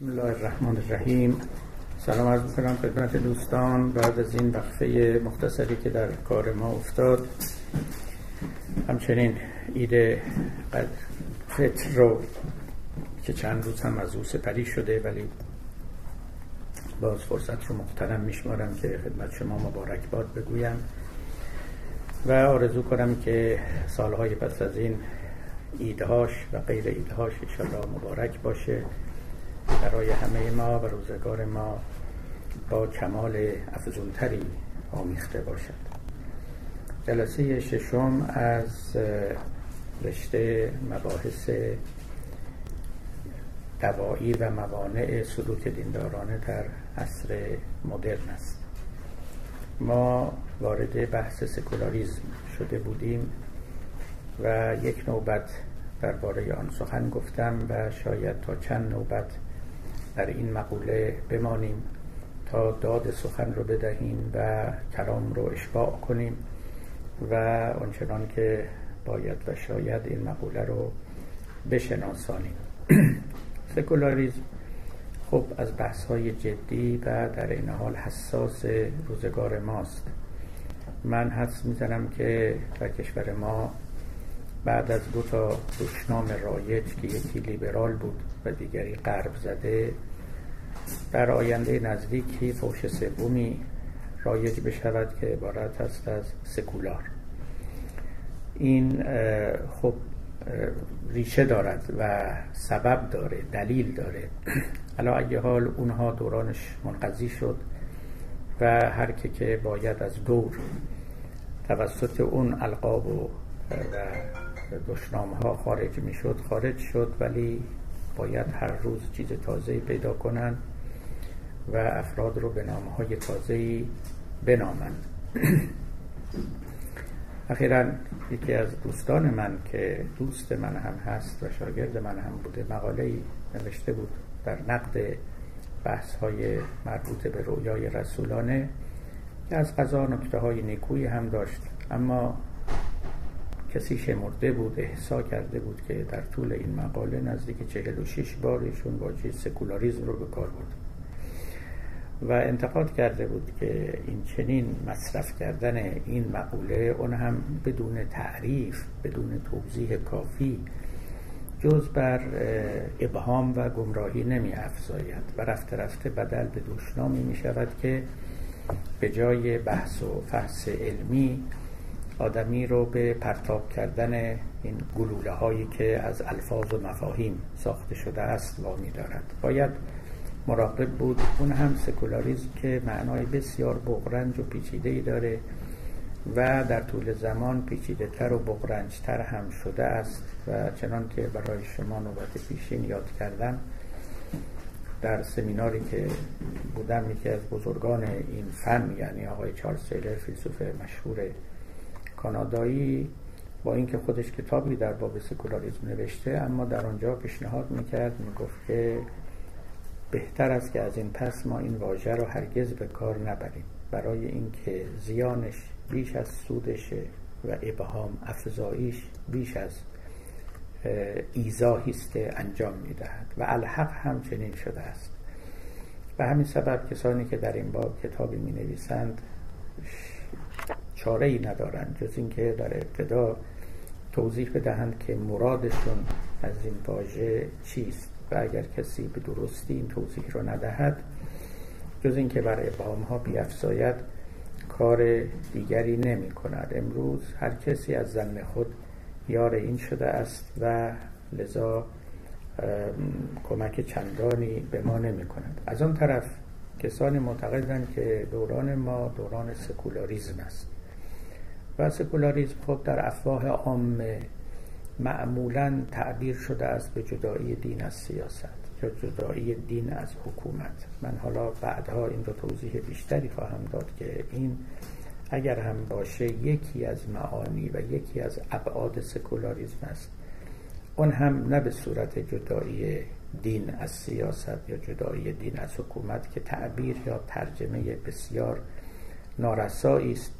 بسم الله الرحمن الرحیم سلام عرض می‌کنم خدمت دوستان. بعد از این وقفه مختصری که در کار ما افتاد همچنین ایده فطر رو که چند روز هم از او سپری شده ولی باز فرصت رو محترم میشمارم که خدمت شما مبارک باد بگویم. و آرزو کنم که سالهای پس از این ایدهاش و غیر ایدهاش انشاءالله مبارک باشه. برای همه ما و روزگار ما با کمال افزونتری آمیخته باشد. جلسه ششم از رشته مباحث دوایی و موانع سلوک دیندارانه در عصر مدرن است. ما وارد بحث سکولاریزم شده بودیم و یک نوبت درباره آن سخن گفتم و شاید تا چند نوبت در این مقوله بمانیم تا داد سخن رو بدهیم و کلام رو اشباع کنیم و آنچنان که باید و شاید این مقوله رو بشناسانیم. سکولاریزم خب از بحث های جدی و در این حال حساس روزگار ماست. من حدس می‌زنم که در کشور ما بعد از دو تا دشنام رایج که یکی لیبرال بود و دیگری غرب زده. در آینده نزدیکی فوش سومی رایج بشود که عبارت است از سکولار. این خب ریشه دارد و سبب داره دلیل داره. علا اگه حال اونها دورانش منقضی شد و هر که که باید از دور توسط اون القاب و دشنام ها خارج می شد خارج شد ولی باید هر روز چیز تازه پیدا کنند و افراد رو به نامه های تازه بنامند. اخیرا یکی از دوستان من که دوست من هم هست و شاگرد من هم بوده مقاله نوشته بود در نقد بحث های مربوط به رویای رسولانه که از قضا نکته های نیکویی هم داشت. اما کسی شمرده بود احسا کرده بود که در طول این مقاله نزدیک 46 بار ایشون واژه سکولاریزم رو به کار برد. و انتقاد کرده بود که این چنین مصرف کردن این مقوله اون هم بدون تعریف بدون توضیح کافی جز بر ابهام و گمراهی نمی افزاید. و رفته رفته بدل به دشنامی می شود که به جای بحث و فحص علمی آدمی رو به پرتاب کردن این گلوله هایی که از الفاظ و مفاهیم ساخته شده است وامی دارد. باید مراقب بود. اون هم سکولاریزم که معنای بسیار بغرنج و پیچیده ای داره و در طول زمان پیچیده تر و بغرنج تر هم شده است و چنان که برای شما نوبت پیشین یاد کردم در سمیناری که بودم یکی از بزرگان این فن یعنی آقای چارلز سیلر فیلسوف مشهور کانادایی با اینکه خودش کتابی در باب سکولاریزم نوشته اما در آنجا پیشنهاد می‌کرد می‌گفت که بهتر است که از این پس ما این واژه رو هرگز به کار نبریم. برای اینکه زیانش بیش از سودشه و ابهام افزاییش بیش از ایزاهیست انجام می‌دهد و الحق هم چنین شده است. به همین سبب کسانی که در این باب کتابی می نویسند چاره ای ندارند جز اینکه در ابتدا توضیح بدهند که مرادشون از این واژه چیست و اگر کسی به درستی این توضیح رو ندهد جز اینکه بر ابهام ها بیافزاید کار دیگری نمی کند امروز هر کسی از زن خود یار این شده است و لذا کمک چندانی به ما نمی کند از آن طرف کسانی معتقدند که دوران ما دوران سکولاریزم است. و سکولاریزم خب در افواه عام معمولا تعبیر شده است به جدایی دین از سیاست یا جدایی دین از حکومت. من حالا بعدها این رو توضیح بیشتری خواهم داد که این اگر هم باشه یکی از معانی و یکی از ابعاد سکولاریزم است. اون هم نه به صورت جدایی دین از سیاست یا جدایی دین از حکومت که تعبیر یا ترجمه بسیار نارسایی است.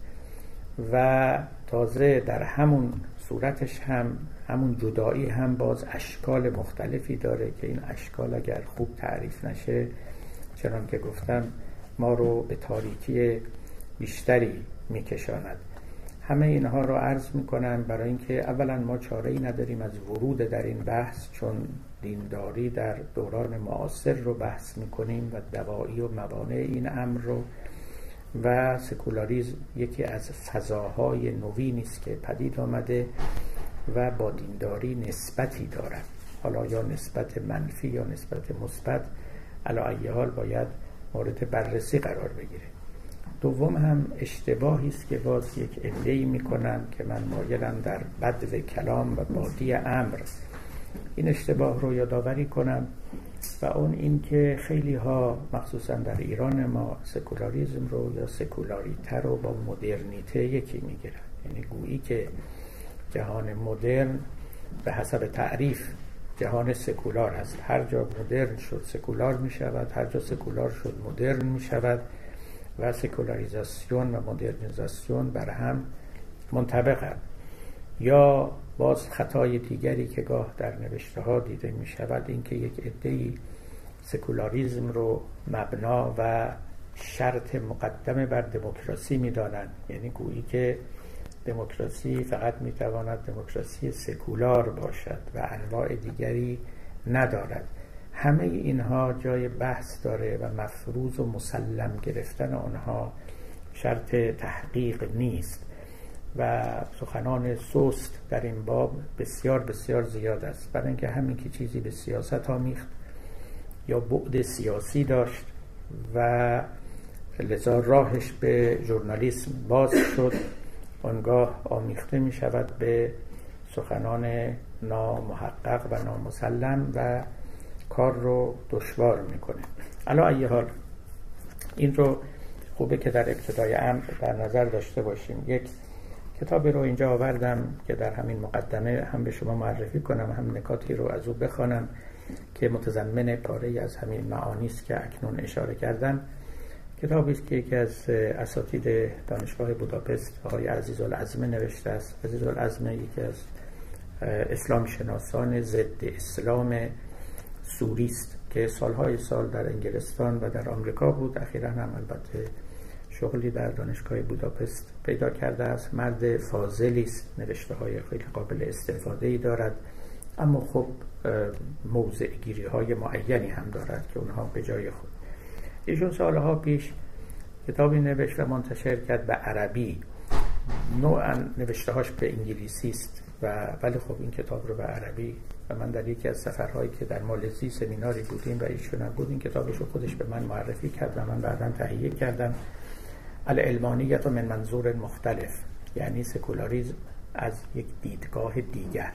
و تازه در همون صورتش هم همون جدایی هم باز اشکال مختلفی داره که این اشکال اگر خوب تعریف نشه چنان که گفتم ما رو به تاریکی بیشتری میکشاند. همه اینها رو عرض می‌کنم برای اینکه اولا ما چاره ای نداریم از ورود در این بحث چون دینداری در دوران معاصر رو بحث می‌کنیم و دوایی و موانع این امر رو. و سکولاریزم یکی از فضاهای نوینی است که پدید آمده و با دینداری نسبتی دارد. حالا یا نسبت منفی یا نسبت مثبت علا حال باید مورد بررسی قرار بگیره. دوم هم اشتباهی است که باز یک ادعی می‌کنن که من مایلم در بدو کلام و بادی امر این اشتباه رو یادآوری کنم. و اون این که خیلی ها مخصوصا در ایران ما سکولاریزم رو یا سکولاریته رو با مدرنیته یکی می‌گیرن. یعنی گویی که جهان مدرن به حسب تعریف جهان سکولار هست. هر جا مدرن شد سکولار می شود هر جا سکولار شد مدرن می شود و سکولاریزاسیون و مدرنیزاسیون بر هم منطبق یا باز خطای دیگری که گاه در نوشته ها دیده می شود اینکه یک عدهای سکولاریزم رو مبنا و شرط مقدم بر دموکراسی می دانند. یعنی گویی که دموکراسی فقط می تواند دموکراسی سکولار باشد و انواع دیگری ندارد. همه اینها جای بحث داره و مفروض و مسلم گرفتن آنها شرط تحقیق نیست. و سخنان سست در این باب بسیار بسیار زیاد است. برای اینکه همین که چیزی به سیاست آمیخت یا بعد سیاسی داشت و لذا راهش به ژورنالیسم باز شد آنگاه آمیخته می شود به سخنان نامحقق و نامسلم و کار رو دشوار می‌کنه الا ای حال این رو خوبه که در ابتدای امر در نظر داشته باشیم. یک کتابی رو اینجا آوردم که در همین مقدمه هم به شما معرفی کنم هم نکاتی رو از او بخوانم که متضمن پاره از همین معانی است که اکنون اشاره کردم. کتابی است که یکی از اساتید دانشگاه بوداپست آقای عزیز العظمه نوشته است. عزیز العظمه یکی از اسلام شناسان ضد اسلام سوریست که سالهای سال در انگلستان و در آمریکا بود. اخیرا هم البته شغلی در دانشگاه بوداپست پیدا کرده است. مرد فاضلی است. نوشته های خیلی قابل استفاده ای دارد. اما خب موضع گیری های معینی هم دارد که اونها به جای خود. ایشون سالها پیش کتابی نوشت و منتشر کرد به عربی. نوعا نوشته هاش به انگلیسی است و ولی خب این کتاب رو به عربی و من در یکی از سفرهایی که در مالزی سمیناری بودیم و ایشون هم بود این کتابش رو خودش به من معرفی کرد و من بعدا تهیه کردم. العلمانیت من منظور مختلف یعنی سکولاریزم از یک دیدگاه دیگر.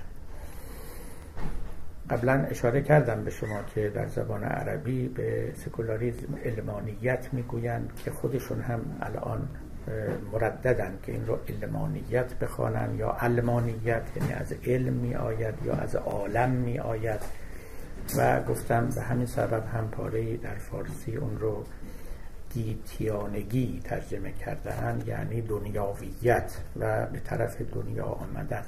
قبلا اشاره کردم به شما که در زبان عربی به سکولاریزم علمانیت می‌گویند که خودشون هم الان مرددن که این رو علمانیت بخوانن یا علمانیت یعنی از علم می آید یا از عالم می آید و گفتم به همین سبب هم پاره در فارسی اون رو گیتیانگی ترجمه کردن یعنی دنیاویت و به طرف دنیا آمدن.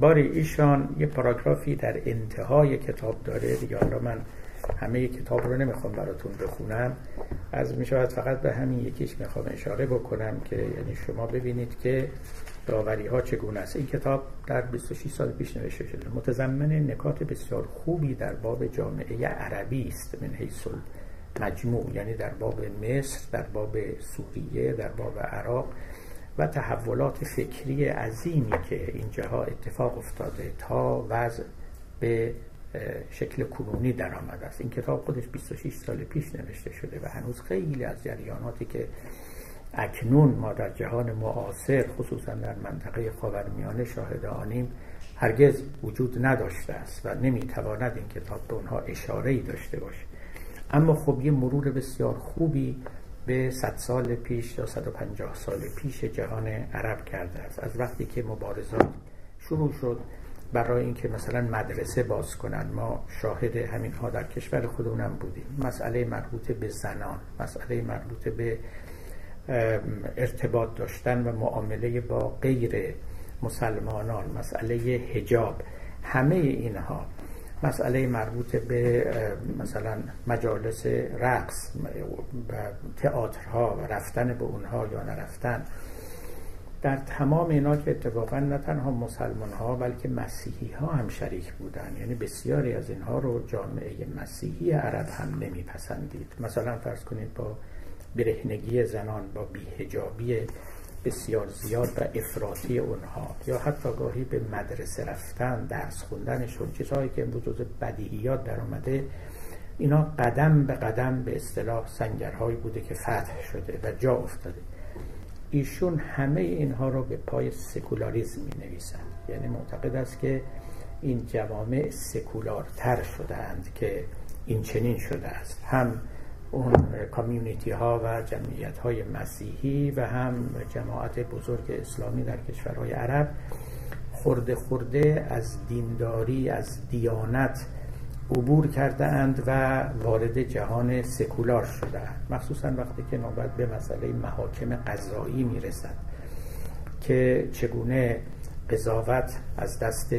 باری ایشان یه پاراگرافی در انتهای کتاب داره دیگه. حالا من همه کتاب رو نمی‌خوام براتون بخونم. از می‌شود فقط به همین یکیش می‌خوام اشاره بکنم که یعنی شما ببینید که داوری ها چگونه است. این کتاب در 26 سال پیش نوشته شده. متضمن نکات بسیار خوبی در باب جامعه عربی است. من حیث مجموع یعنی در باب مصر در باب سوریه در باب عراق و تحولات فکری عظیمی که اینجاها اتفاق افتاده تا وضع به شکل کنونی در آمده است. این کتاب خودش 26 سال پیش نوشته شده و هنوز خیلی از جریاناتی که اکنون ما در جهان معاصر خصوصا در منطقه خاورمیانه شاهد آنیم هرگز وجود نداشته است و نمی‌تواند این کتاب به اونها اشاره ای داشته باشه. اما خب یه مرور بسیار خوبی به 100 سال پیش یا 150 سال پیش جهان عرب کرده است. از وقتی که مبارزات شروع شد برای اینکه مثلا مدرسه باز کنن ما شاهد همین ها در کشور خودمونم بودیم. مسئله مربوط به زنان مسئله مربوط به ارتباط داشتن و معامله با غیر مسلمانان مسئله هجاب همه اینها مسئله مربوط به مثلا مجالس رقص و تئاترها و رفتن به اونها یا نرفتن. در تمام اینا که اتفاقا نه تنها مسلمان ها بلکه مسیحی ها هم شریک بودن. یعنی بسیاری از اینها رو جامعه مسیحی عرب هم نمیپسندید. مثلا فرض کنید با برهنگی زنان با بیهجابی بسیار زیاد و افراطی اونها. یا حتی گاهی به مدرسه رفتن درس خوندنشون چیزهایی که امروز جز بدیهیات در آمده اینا قدم به قدم به اصطلاح سنگرهایی بوده که فتح شده و جا افتاده. ایشون همه اینها رو به پای سکولاریزم می نویسند یعنی معتقد است که این جوامع سکولارتر شده اند که این چنین شده است. هم اون کامیونیتی ها و جمعیت های مسیحی و هم جماعت بزرگ اسلامی در کشورهای عرب خورده خورده از دینداری از دیانت عبور کرده اند و وارد جهان سکولار شده اند مخصوصا وقتی که نوبت به مسئله محاکم قضایی می‌رسد که چگونه قضاوت از دست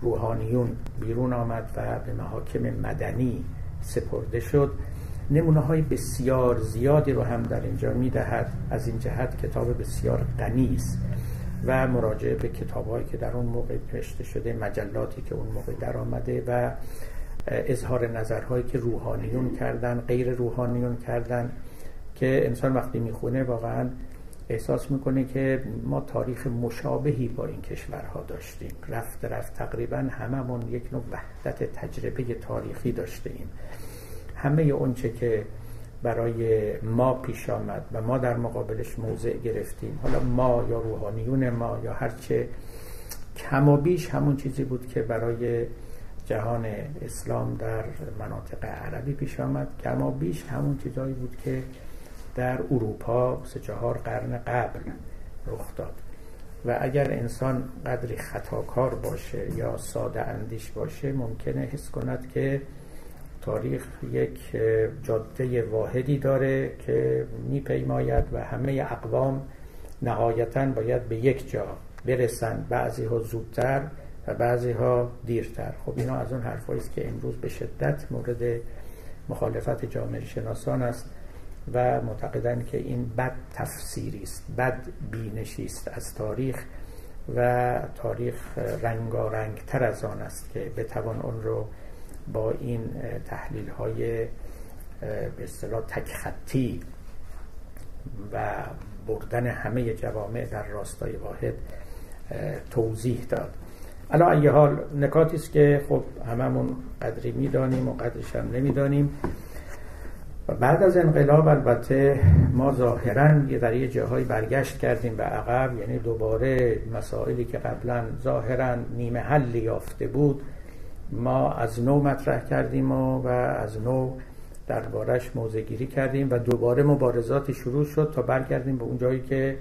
روحانیون بیرون آمد و به محاکم مدنی سپرده شد. نمونه های بسیار زیادی رو هم در اینجا می‌دهد. از این جهت کتاب بسیار غنی است و مراجعه به کتابهایی که در اون موقع نوشته شده مجلاتی که اون موقع در آمده و اظهار نظرهایی که روحانیون کردن غیر روحانیون کردن که انسان وقتی می‌خونه واقعا احساس می‌کنه که ما تاریخ مشابهی با این کشورها داشتیم. رفت رفت تقریبا هممون یک نوع وحدت تجربه تاریخی داشتیم همه اونچه که برای ما پیش آمد و ما در مقابلش موضع گرفتیم حالا ما یا روحانیون ما یا هرچه کم و بیش همون چیزی بود که برای جهان اسلام در مناطق عربی پیش آمد کما بیش همون چیزهایی بود که در اروپا سه چهار قرن قبل رخ داد. و اگر انسان قدری خطاکار باشه یا ساده اندیش باشه ممکنه حس کند که تاریخ یک جاده واحدی داره که میپیماید و همه اقوام نهایتا باید به یک جا برسند بعضی ها زودتر و بعضی ها دیرتر. خب اینا از اون حرفایی است که امروز به شدت مورد مخالفت جامعه شناسان است و معتقدند که این بد تفسیری است بد بینشی است از تاریخ و تاریخ رنگارنگ تر از آن است که بتوان اون رو با این تحلیل های به اصطلاح تک خطی و بردن همه جوامع در راستای واحد توضیح داد. الان ای حال نکاتی است که خب هممون قدری می‌دانیم و قدرش هم نمی‌دانیم. و بعد از انقلاب البته ما ظاهرا یه در یه جاهای برگشت کردیم به عقب یعنی دوباره مسائلی که قبلا ظاهرا نیمه حل یافته بود ما از نو مطرح کردیم و, و از نو دربارش موزگیری کردیم و دوباره مبارزاتی شروع شد تا برگردیم به اون جایی که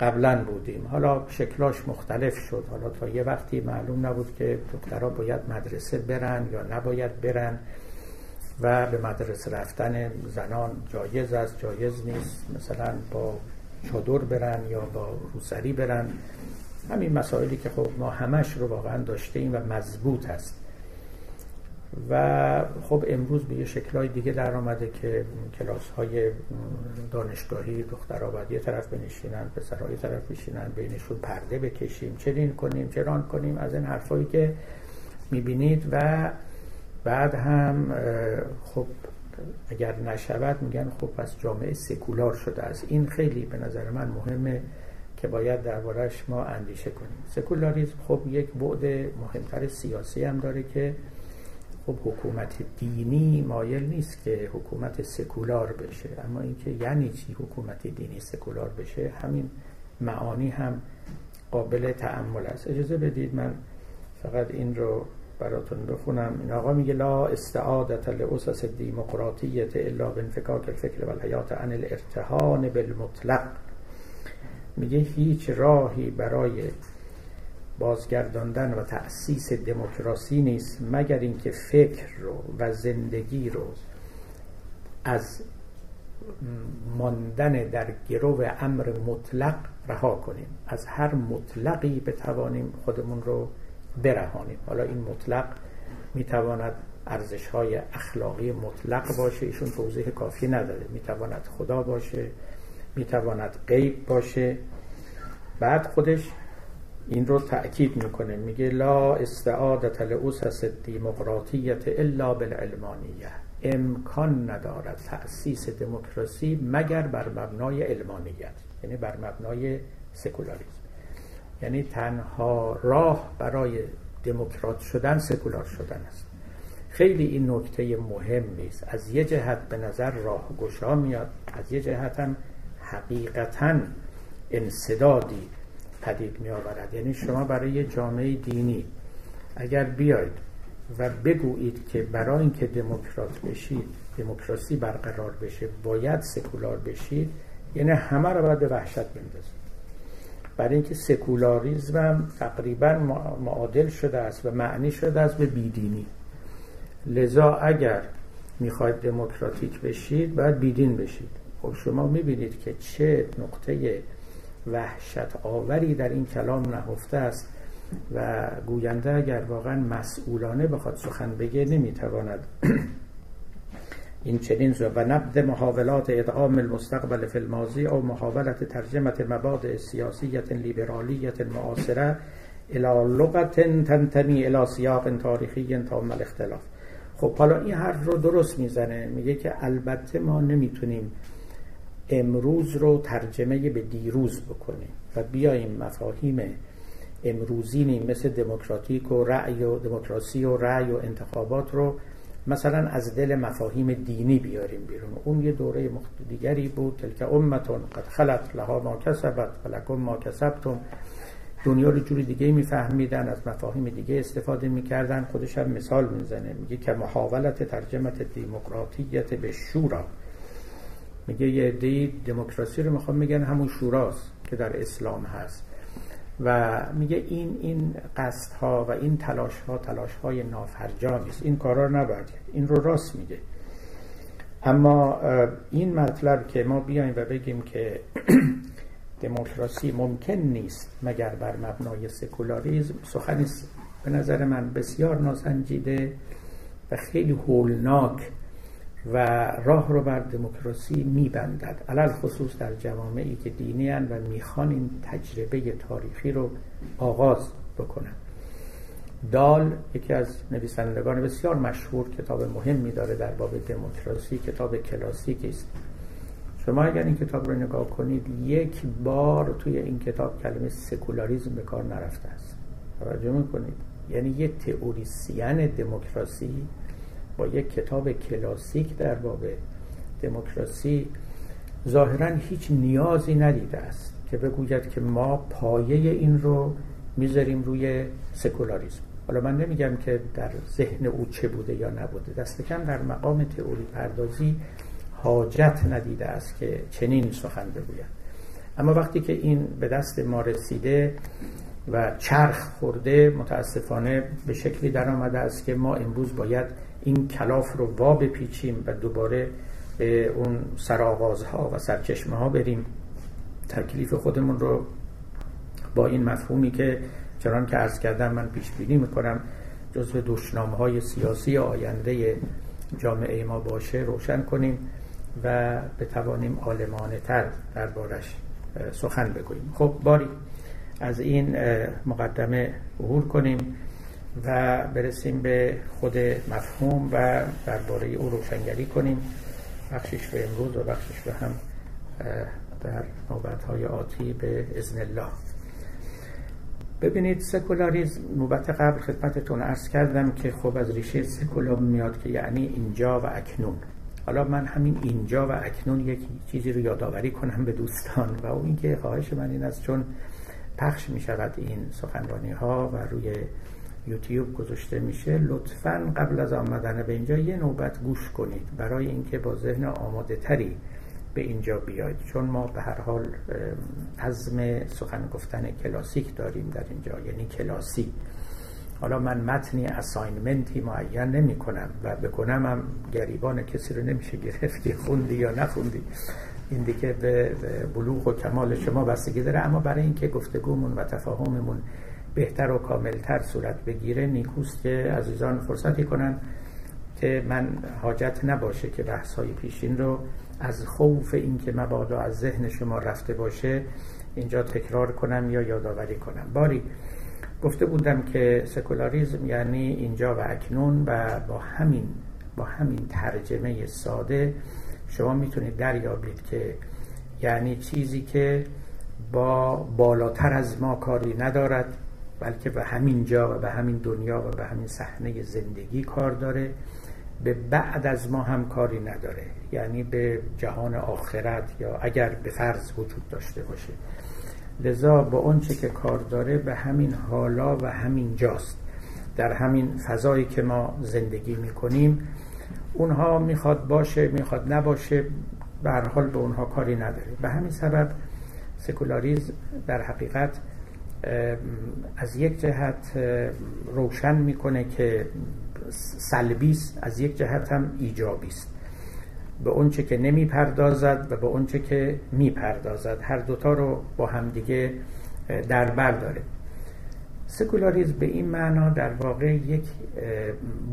قبلا بودیم. حالا شکلاش مختلف شد. حالا تا یه وقتی معلوم نبود که دخترها باید مدرسه برن یا نباید برن و به مدرسه رفتن زنان جایز است جایز نیست. مثلا با چادر برن یا با روسری برن. همین مسائلی که خب ما همش رو واقعا داشته و مضبوط هست و خب امروز به یه شکلهای دیگه در آمده که کلاس های دانشگاهی دخترها باید یه طرف بنشینن پسرها یه طرف بشینن بینشون پرده بکشیم چنین کنیم چران کنیم از این حرفایی که می‌بینید. و بعد هم خب اگر نشود میگن خب پس جامعه سکولار شده است. این خیلی به نظر من مهمه که باید دربارش ما اندیشه کنیم. سکولاریزم خب یک بعد مهمتر سیاسی هم داره که خب حکومت دینی مایل نیست که حکومت سکولار بشه اما اینکه یعنی چی حکومت دینی سکولار بشه همین معانی هم قابل تعمل است. اجازه بدید من فقط این رو براتون بخونم. این آقا میگه لا استعادت لأسس الدیمقراطیت الا بانفکاک الفکر و الحیات عن الارتهان بالمطلق. میگه هیچ راهی برای بازگرداندن و تأسیس دموکراسی نیست مگر اینکه فکر رو و زندگی رو از ماندن در گرو امر مطلق رها کنیم. از هر مطلقی بتوانیم خودمون رو برهانیم. حالا این مطلق می‌تواند ارزش های اخلاقی مطلق باشه ایشون توضیح کافی نداره می‌تواند خدا باشه می‌تواند غیب باشه. بعد خودش این رو تأکید می‌کنه. میگه لا استعادت لعوسس دیمقراطیت الا بالعلمانیه امکان ندارد تأسیس دموکراسی مگر بر مبنای علمانیت یعنی بر مبنای سکولاریسم. یعنی تنها راه برای دموکرات شدن سکولار شدن است. خیلی این نکته مهم است از یه جهت به نظر راه گشا میاد از یه جهت هم حقیقتا انصدادی پدید می آورد یعنی شما برای جامعه دینی اگر بیاید و بگویید که برای اینکه دموکرات بشید دموکراسی برقرار بشه باید سکولار بشید یعنی همه رو باید به وحشت بندازید. برای اینکه سکولاریزم هم تقریبا معادل شده است و معنی شده است به بیدینی. لذا اگر می‌خواید دموکراتیک بشید باید بیدین بشید. خب شما می‌بینید که چه نقطه وحشت آوری در این کلام نهفته است و گوینده اگر واقعا مسئولانه بخواد سخن بگه نمی‌تواند این چنین و نبد محاولات ادعام المستقبل فی الماضی او محاولت ترجمت مبادع سیاسیت لیبرالیت معاصره الى لغت تنتمی الى سیاق تاریخی تام الاختلاف خب حالا این حرف رو درست می‌زنه میگه که البته ما نمی‌تونیم امروز رو ترجمه به دیروز بکنیم و بیایم مفاهیم امروزینی مثل دموکراتیک و رأی و دموکراسی و رأی و انتخابات رو مثلا از دل مفاهیم دینی بیاریم بیرون. اون یه دوره دیگری بود. تلک امتون قد خلط لها ما کسبت و لکم ما کسبتم. دنیا رو جوری دیگه میفهمیدن از مفاهیم دیگه استفاده می‌کردن. خودش هم مثال می‌زنه میگه که محاولت ترجمت دیموکراتیت به شورا میگه یه دی دموکراسی رو می‌خوام میگن همون شوراست که در اسلام هست. و میگه این این قصد ها و این تلاش ها تلاش های نافرجامی است. این کارا رو نباید این رو راست میگه. اما این مطلب که ما بیایم و بگیم که دموکراسی ممکن نیست مگر بر مبنای سکولاریزم سخنی به نظر من بسیار ناسنجیده و خیلی هولناک و راه رو بر دموکراسی میبندد. علل خصوص در جوامعی که دینی و می‌خوان این تجربه تاریخی رو آغاز بکنن دال یکی از نویسندگان بسیار مشهور کتاب مهمی داره در باب دموکراسی کتاب کلاسیکی است. شما اگر این کتاب رو نگاه کنید یک بار توی این کتاب کلمه سکولاریزم به کار نرفته است. توجه می‌کنید؟ یعنی یه تئوریسین دموکراسی با یک کتاب کلاسیک در باب دموکراسی ظاهرا هیچ نیازی ندیده است که بگوید که ما پایه این رو می‌ذاریم روی سکولاریسم. حالا من نمیگم که در ذهن او چه بوده یا نبوده. دست کم در مقام تئوری پردازی حاجت ندیده است که چنین سخن بگوید. اما وقتی که این به دست ما رسیده و چرخ خورده متاسفانه به شکلی در آمده است که ما امروز باید این کلاف رو وا بپیچیم و دوباره به اون سرآغازها و سرچشمه ها بریم تکلیف خودمون رو با این مفهومی که چران که عرض کردم من پیش بینی می‌کنم جزو دشنامه های سیاسی آینده جامعه ما باشه روشن کنیم و بتوانیم آلمانه تر دربارش سخن بگوییم. خب باری. از این مقدمه عبور کنیم. و برسیم به خود مفهوم و درباره او روشنگری کنیم. بخشش به امروز و بخشش به هم در نوبت های آتی به ازن الله. ببینید سکولاریزم نوبت قبل خدمتتون ارز کردم که خب از ریشه سکولار میاد که یعنی اینجا و اکنون. حالا من همین اینجا و اکنون یک چیزی رو یادآوری کنم به دوستان و اون اینکه خواهش من این است چون پخش می شود این سخنرانی ها و روی یوتیوب گذاشته میشه لطفا قبل از آمدن به اینجا یه نوبت گوش کنید برای اینکه با ذهن آماده تری به اینجا بیاید. چون ما به هر حال عزم سخن گفتن کلاسیک داریم در اینجا یعنی کلاسی. حالا من متنی اساینمنتی معین نمی کنم و بکنم هم گریبان کسی رو نمیشه گرفتی خوندی یا نخوندی. این دیگه به بلوغ و کمال شما بستگی داره اما برای اینکه گفتگومون و تفاهممون بهتر و کاملتر صورت بگیره نیکوست که عزیزان فرصتی کنن که من حاجت نباشه که بحث های پیشین رو از خوف اینکه مبادا از ذهن شما رفته باشه اینجا تکرار کنم یا یادآوری کنم. باری گفته بودم که سکولاریزم یعنی اینجا و اکنون و با همین با همین ترجمه ساده شما می‌تونید دریابید که یعنی چیزی که با بالاتر از ما کاری ندارد. بلکه به همین جا و به همین دنیا و به همین صحنه زندگی کار داره. به بعد از ما هم کاری نداره. یعنی به جهان آخرت یا اگر به فرض وجود داشته باشه. لذا با اونچه که کار داره به همین حالا و همین جاست. در همین فضایی که ما زندگی می‌کنیم اونها می‌خواد باشه می‌خواد نباشه به هر حال به اونها کاری نداره. به همین سبب سکولاریزم در حقیقت از یک جهت روشن می‌کنه که سلبی است از یک جهت هم ایجابی است به اونچه که نمی‌پردازد و به اونچه که می‌پردازد. هر دوتا رو با همدیگه در بر داره. سکولاریزم به این معنا در واقع یک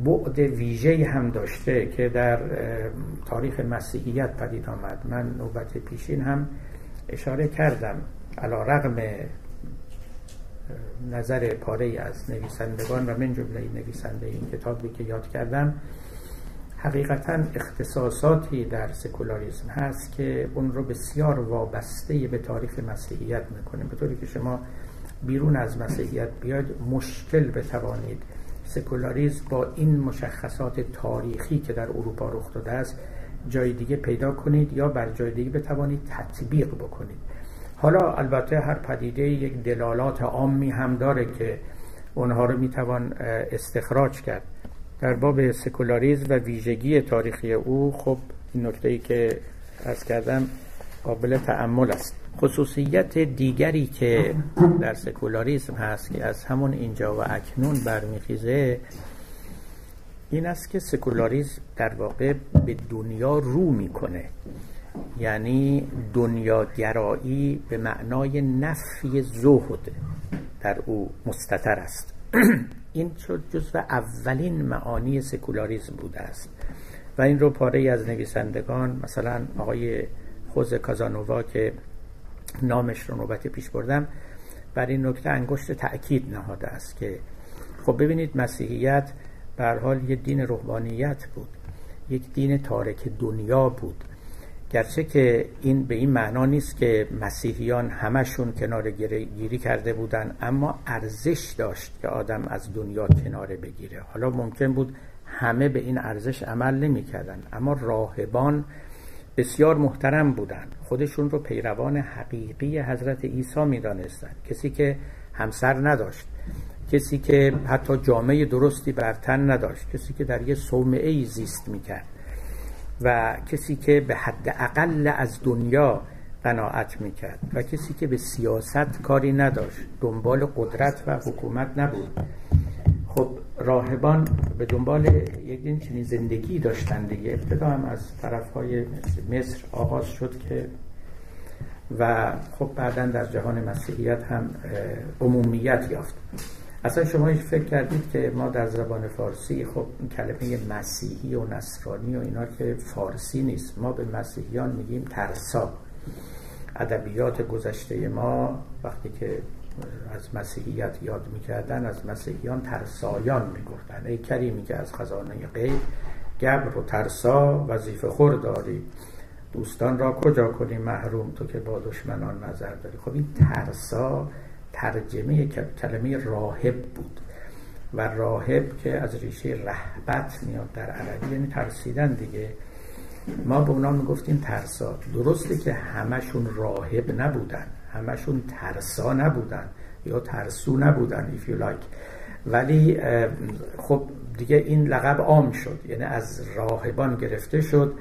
بعد ویژه هم داشته که در تاریخ مسیحیت پدید آمد. من نوبت پیشین هم اشاره کردم. علا رقم نظر پاره از نویسندگان و من جمله نویسنده این کتابی که یاد کردم حقیقتا اختصاصاتی در سکولاریسم هست که اون رو بسیار وابسته به تاریخ مسیحیت می‌کنه. به طوری که شما بیرون از مسیحیت بیاید مشکل بتوانید. سکولاریسم با این مشخصات تاریخی که در اروپا رخ داده است جای دیگه پیدا کنید یا بر جای دیگه بتوانید تطبیق بکنید. حالا البته هر پدیده یک دلالات عامی هم داره که اونها رو می‌توان استخراج کرد. در باب سکولاریزم و ویژگی تاریخی او خب این نکته ای که از کردم قابل تعمل است. خصوصیت دیگری که در سکولاریزم هست که از همون اینجا و اکنون برمیخیزه این است که سکولاریزم در واقع به دنیا رو می‌کنه. یعنی دنیاگرایی به معنای نفی زهد در او مستتر است. این شد جزو اولین معانی سکولاریزم بوده است. و این رو پاره از نویسندگان مثلا آقای خوز کازانووا که نامش رو نوبت پیش بردم بر این نکته انگشت تأکید نهاده است که خب ببینید مسیحیت به حال یک دین روحانیت بود. یک دین تارک دنیا بود. گرچه که این به این معنا نیست که مسیحیان همشون کنار گیری کرده بودن اما ارزش داشت که آدم از دنیا کناره بگیره. حالا ممکن بود همه به این ارزش عمل نمی‌کردن اما راهبان بسیار محترم بودند. خودشون رو پیروان حقیقی حضرت عیسی می‌دانستند. کسی که همسر نداشت کسی که حتی جامعه درستی بر تن نداشت کسی که در یه صومعه ای زیست می‌کرد. و کسی که به حد اقل از دنیا قناعت می‌کرد و کسی که به سیاست کاری نداشت دنبال قدرت و حکومت نبود. خب راهبان به دنبال یک چنین زندگی داشتن دیگه. ابتدا هم از طرف های مصر آغاز شد که و خب بعدا در جهان مسیحیت هم عمومیت یافت. اصلا شما فکر کردید که ما در زبان فارسی خب کلمه مسیحی و نصرانی و اینا که فارسی نیست. ما به مسیحیان میگیم ترسا. ادبیات گذشته ما وقتی که از مسیحیت یاد می‌کردن از مسیحیان ترسایان می‌گفتن. ای کریمی که از خزانه غیب گبر و ترسا وظیفه خور داری. دوستان را کجا کنی محروم؟ تو که با دشمنان نظر داری. خب این ترسا ترجمه کلمه راهب بود و راهب که از ریشه رهبت میاد در عربی یعنی ترسیدن دیگه. ما به اونا می‌گفتیم ترسا. درسته که همشون راهب نبودن همشون ترسا نبودن یا ترسو نبودن if you like. ولی خب دیگه این لقب عام شد یعنی از راهبان گرفته شد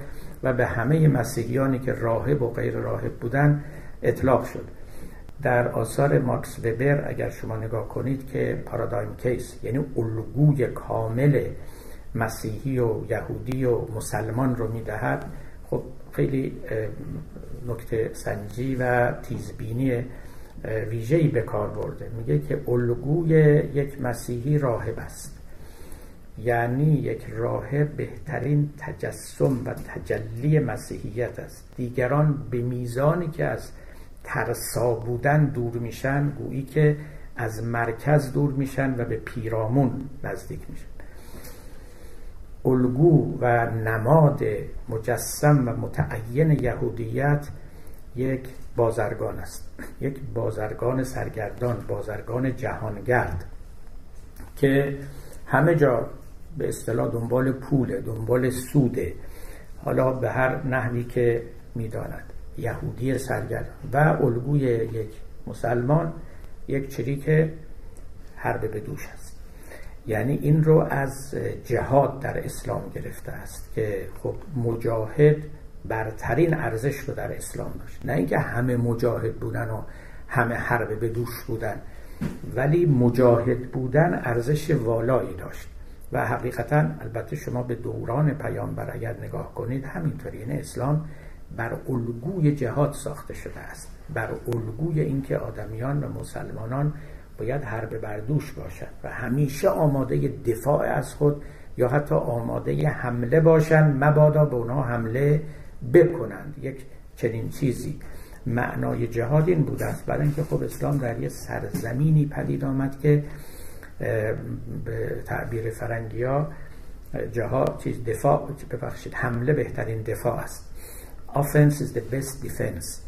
و به همه مسیحیانی که راهب و غیر راهب بودن اطلاق شد. در آثار ماکس وبر اگر شما نگاه کنید که پارادایم کیس یعنی الگوی کامل مسیحی و یهودی و مسلمان رو می‌دهد خب خیلی نکته سنجی و تیزبینی ویژه‌ای به کار برده. میگه که الگوی یک مسیحی راهب است. یعنی یک راهب بهترین تجسم و تجلی مسیحیت است. دیگران به میزانی که از ترسا بودن دور میشن گویی که از مرکز دور میشن و به پیرامون نزدیک میشن. الگو و نماد مجسم و متعین یهودیت یک بازرگان است. یک بازرگان سرگردان بازرگان جهانگرد که همه جا به اصطلاح دنبال پول دنبال سوده حالا به هر نحوی که می‌داند. یهودی سرگردان و الگوی یک مسلمان یک چریک حرب به دوش است. یعنی این رو از جهاد در اسلام گرفته است که خب مجاهد برترین ارزش رو در اسلام داشت. نه اینکه همه مجاهد بودن و همه حرب به دوش بودن ولی مجاهد بودن ارزش والایی داشت. و حقیقتا البته شما به دوران پیامبر اگر نگاه کنید همینطوری یعنی اسلام بر الگوی جهاد ساخته شده است. بر الگوی اینکه آدمیان و مسلمانان باید حرب بردوش باشند و همیشه آماده دفاع از خود یا حتی آماده حمله باشند مبادا به اونها حمله بکنند. یک چنین چیزی معنای جهاد این بوده است. برای اینکه خب اسلام در یه سرزمینی پدید آمد که به تعبیر فرنگی ها جهاد چیز دفاع ببخشید حمله بهترین دفاع است. Offense is the best defense.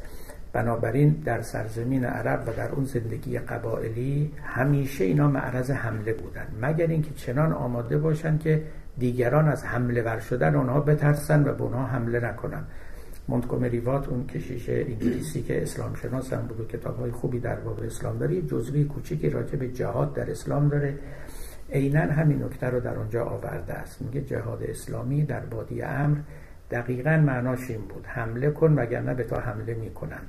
بنابراین در سرزمین عرب و در اون زندگی قبائلی همیشه اینا معرض حمله بودن. مگر اینکه چنان آماده باشن که دیگران از حمله ور شدن اونها بترسن و به اونها حمله نکنن. مونتگومری وات اون کشیش انگلیسی که اسلام شناس هم بود و کتاب های خوبی در باب اسلام داره یه جزوی کوچیکی راجع به جهاد در اسلام داره. عینا همین نکته رو در اونجا آورده است. میگه جهاد اسلامی در بادی امر دقیقا معناش این بود. حمله کن وگرنه به تا حمله می‌کنند.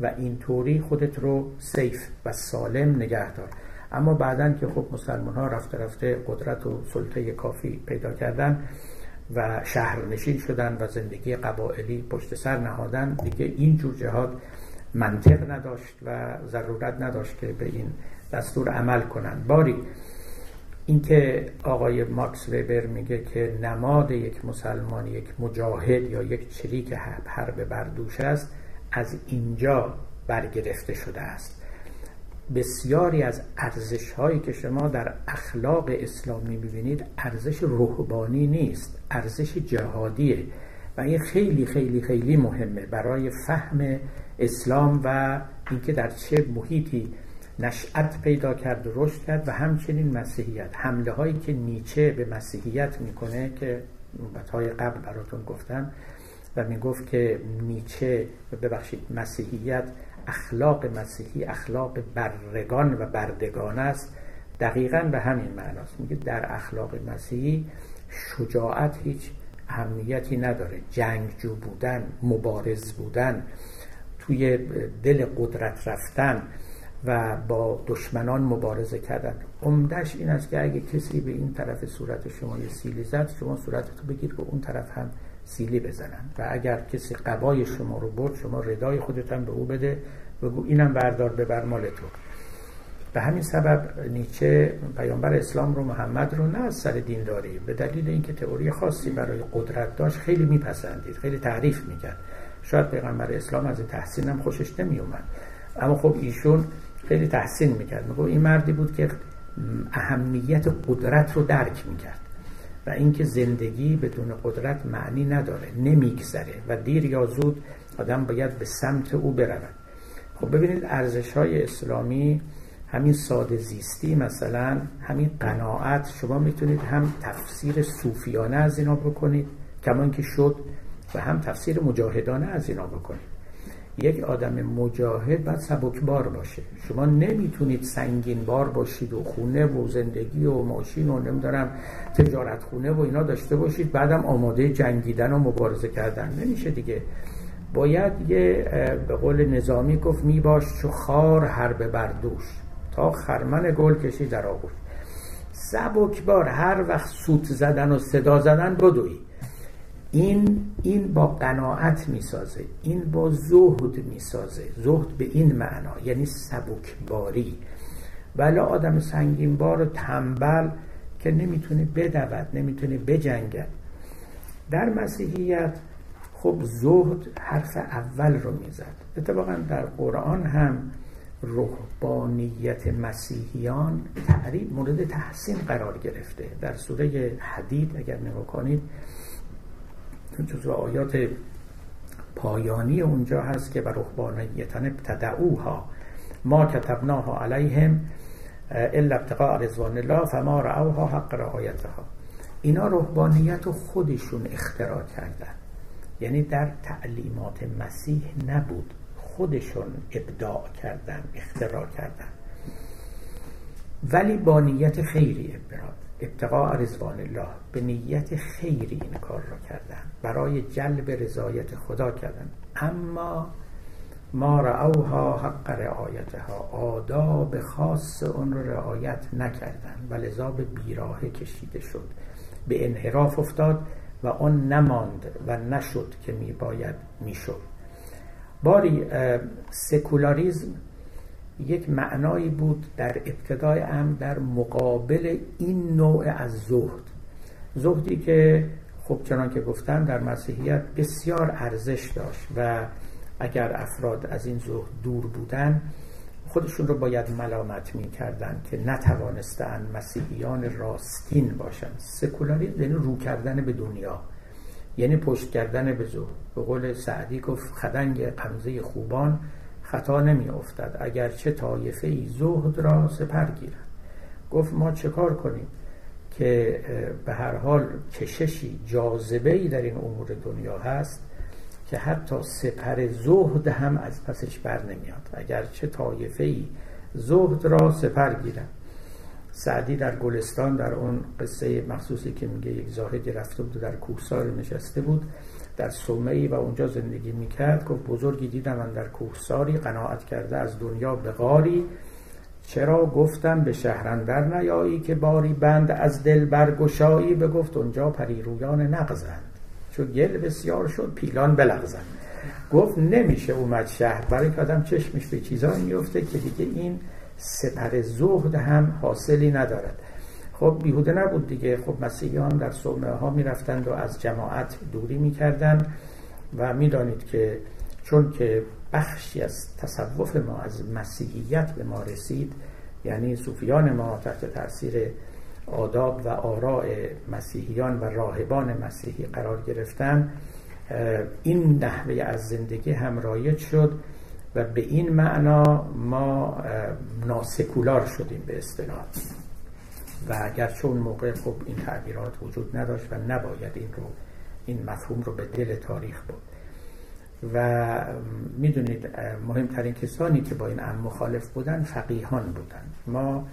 و اینطوری خودت رو سیف و سالم نگه دار. اما بعدا که خب مسلمان ها رفته رفته قدرت و سلطه کافی پیدا کردن و شهرنشین شدن و زندگی قبائلی پشت سر نهادن دیگه این جور جهاد منطق نداشت و ضرورت نداشت که به این دستور عمل کنند. باری اینکه آقای ماکس ویبر میگه که نماد یک مسلمان یک مجاهد یا یک چریک حرب بردوش است از اینجا برگرفته شده است. بسیاری از ارزش هایی که شما در اخلاق اسلامی می‌بینید ارزش روحانی نیست ارزش جهادیه و این خیلی خیلی خیلی مهمه. برای فهم اسلام و اینکه در چه محیطی نشأت پیدا کرد و رشد کرد و همچنین مسیحیت. حمله هایی که نیچه به مسیحیت می‌کنه که نوبت های قبل براتون گفتم و می‌گفت که نیچه ببخشید مسیحیت اخلاق مسیحی اخلاق برگان و بردگان است. دقیقا به همین معناست. میگه در اخلاق مسیحی شجاعت هیچ اهمیتی نداره. جنگجو بودن مبارز بودن توی دل قدرت رفتن و با دشمنان مبارزه کردن. عمدش این است که اگه کسی به این طرف صورت شما یه سیلی زد شما صورتتو بگیر به اون طرف هم سیلی بزنن. و اگر کسی قبای شما رو برد شما ردای خودت هم به او بده بگو اینم بردار ببر مال تو به همین سبب نیچه پیامبر اسلام رو محمد رو نه از سر دینداری به دلیل اینکه تئوری خاصی برای قدرت داشت خیلی میپسندید خیلی تعریف می‌کرد. شاید پیغمبر اسلام از تحسین هم خوشش نمیومد. اما خب ایشون خیلی تحسین می‌کرد. میگو این مردی بود که اهمیت قدرت رو درک می‌کرد و اینکه زندگی بدون قدرت معنی نداره نمیگذره و دیر یا زود آدم باید به سمت او برود. خب ببینید ارزش های اسلامی همین ساده زیستی مثلا همین قناعت. شما می‌تونید هم تفسیر صوفیانه از اینا بکنید کمان که شد و هم تفسیر مجاهدانه از اینا بکنید. یک آدم مجاهد باید سبکبار باشه. شما نمی‌تونید سنگین بار باشید و خونه و زندگی و ماشین و نمیدارم تجارت خونه و اینا داشته باشید بعدم آماده جنگیدن و مبارزه کردن. نمیشه دیگه. باید یه به قول نظامی گفت می باش چو خار حرب بردوش تا خرمن گل کشی در آغوش. سبکبار هر وقت سوت زدن و صدا زدن بدوی. این این با قناعت می‌سازه این با زهد می‌سازه. زهد به این معنا یعنی سبکباری. ولی آدم سنگین بار و تنبل که نمی‌تونه بدود نمی‌تونه بجنگد. در مسیحیت خب زهد حرف اول رو می‌زد. اتفاقا در قرآن هم رهبانیت مسیحیان تعریف مورد تحسین قرار گرفته. در سوره حدید اگر نگاه کنید جزو آیات پایانی اونجا هست که و رهبانیتن ابتدعوها ما کتبناها علیهم الا ابتقاء رضوان الله فما رعوها حق رعایتها. اینا رهبانیت رو خودشون اختراع کردن. یعنی در تعلیمات مسیح نبود. خودشون ابداع کردن اختراع کردن. ولی با نیت خیری ابتقاء رضوان الله. به نیت خیری این کار را کردن. برای جلب رضایت خدا کردن. اما ما رعوها حق رعایتها. آداب خاص اون رو رعایت نکردن. و لذا به بیراه کشیده شد. به انحراف افتاد و اون نماند و نشد که می باید می شد باری سکولاریزم یک معنایی بود در ابتدای هم در مقابل این نوع از زهد. زهدی که خب چنان که گفتم در مسیحیت بسیار ارزش داشت و اگر افراد از این زهد دور بودن خودشون رو باید ملامت می کردن که نتوانستن مسیحیان راستین باشن. سکولاریزم یعنی رو کردن به دنیا یعنی پشت کردن به زهد. به قول سعدی گفت خدنگ قمزه خوبان خطا نمی افتد اگر چه طایفه ای زهد را سپر گیرد. گفت ما چه کار کنیم که به هر حال کششی جاذبه ای در این امور دنیا هست که حتی سپر زهد هم از پسش بر نمیاد. اگر چه طایفه ای زهد را سپر گیرد. سعدی در گلستان در اون قصه مخصوصی که میگه یک زاهدی رفته بود در کوهسار نشسته بود. در سومه و اونجا زندگی می‌کرد گفت بزرگی دیدم من در کوهساری قناعت کرده از دنیا به غاری. چرا؟ گفتم به شهرندر نیایی که باری بند از دل برگشایی. بگفت اونجا پریرویان نقزند چون گل بسیار شد پیلان بلغزند. گفت نمیشه اومد شهر. برای که آدم چشمش به چیزایی میفته که دیگه این سپر زهد هم حاصلی ندارد. خب بیهوده نبود دیگه. خب مسیحیان در صومعه ها می‌رفتند و از جماعت دوری می‌کردند و می‌دانید که چون که بخشی از تصوف ما از مسیحیت به ما رسید یعنی صوفیان ما تحت تاثیر آداب و آراء مسیحیان و راهبان مسیحی قرار گرفتن این نحوه از زندگی هم رایج شد و به این معنا ما ناسکولار شدیم به اصطلاح. و اگر چون موقع خب این تعبیرات وجود نداشت و نباید این رو این مفهوم رو به دل تاریخ بود و می‌دونید مهمترین کسانی که با این ام مخالف بودن فقیهان بودن. ما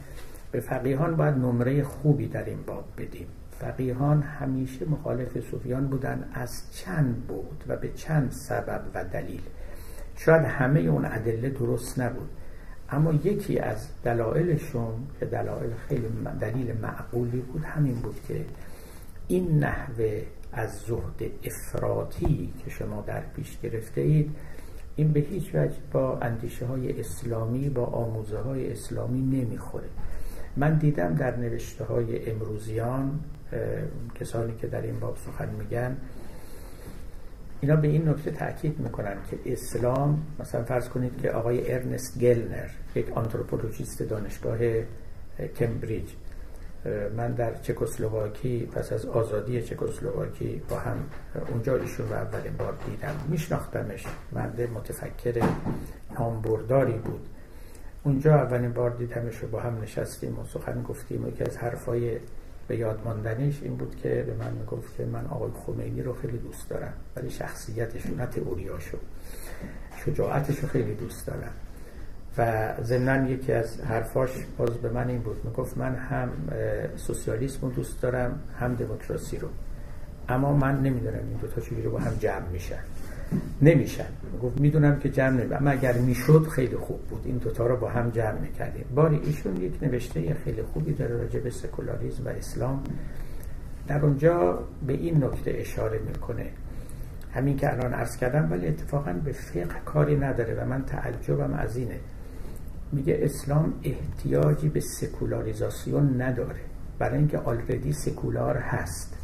به فقیهان باید نمره خوبی در این باب بدیم. فقیهان همیشه مخالف صوفیان بودن. از چند بود و به چند سبب و دلیل. شاید همه اون ادله درست نبود. اما یکی از دلایلشون که دلایل خیلی دلیل معقولی بود همین بود که این نحوه از زهد افراطی که شما در پیش گرفته اید این به هیچ وجه با اندیشه های اسلامی با آموزه های اسلامی نمی‌خوره. من دیدم در نوشته های امروزیان کسانی که در این باب سخن میگن اینا به این نکته تاکید می‌کنن که اسلام مثلا فرض کنید که آقای ارنست گلنر یک آنتروپولوژیست دانشگاه کمبریج من در چکسلواکی پس از آزادی چکسلواکی با هم اونجا ایشون رو اولین بار دیدم. میشناختمش. مرد متفکر نامبرداری بود. اونجا اولین بار دیدمش رو با هم نشستیم و سخن گفتیم. و که از حرفای به یاد ماندنش این بود که به من می‌گفت که من آقای خمینی رو خیلی دوست دارم ولی شخصیتش نه تئوریاشو شجاعتش رو خیلی دوست دارم. و ضمنا یکی از حرفاش باز به من این بود می‌گفت من هم سوسیالیسم رو دوست دارم هم دموکراسی رو. اما من نمی‌دونم این دوتا چجوری با هم جمع میشن. نمیشن. گفت می‌دونم که جمع نمی اما اگر می‌شد خیلی خوب بود. این دوتا رو با هم جمع می‌کردیم. باری ایشون یک نوشته خیلی خوبی داره راجع به سکولاریزم و اسلام. در اونجا به این نکته اشاره می‌کنه. همین که الان عرض کردم ولی اتفاقا به فقه کاری نداره و من تعجبم از اینه. میگه اسلام احتیاجی به سکولاریزاسیون نداره. برای اینکه آلردی سکولار هست.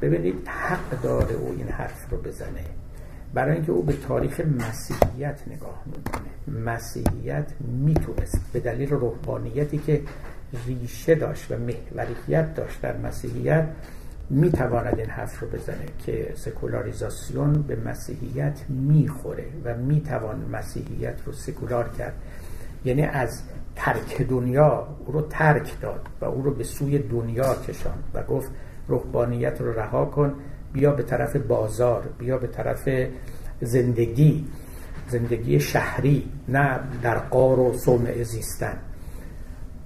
ببینید حق داره او این حرف رو بزنه. برای اینکه او به تاریخ مسیحیت نگاه می‌کنه. مسیحیت می‌تونست به دلیل روحانیتی که ریشه داشت و محوریت داشت در مسیحیت می‌تواند این حرف رو بزنه که سکولاریزاسیون به مسیحیت می‌خوره و می‌توان مسیحیت رو سکولار کرد. یعنی از ترک دنیا او رو ترک داد و او رو به سوی دنیا کشان و گفت روحانیت رو رها کن بیا به طرف بازار بیا به طرف زندگی زندگی شهری نه در قار و صومعه زیستن.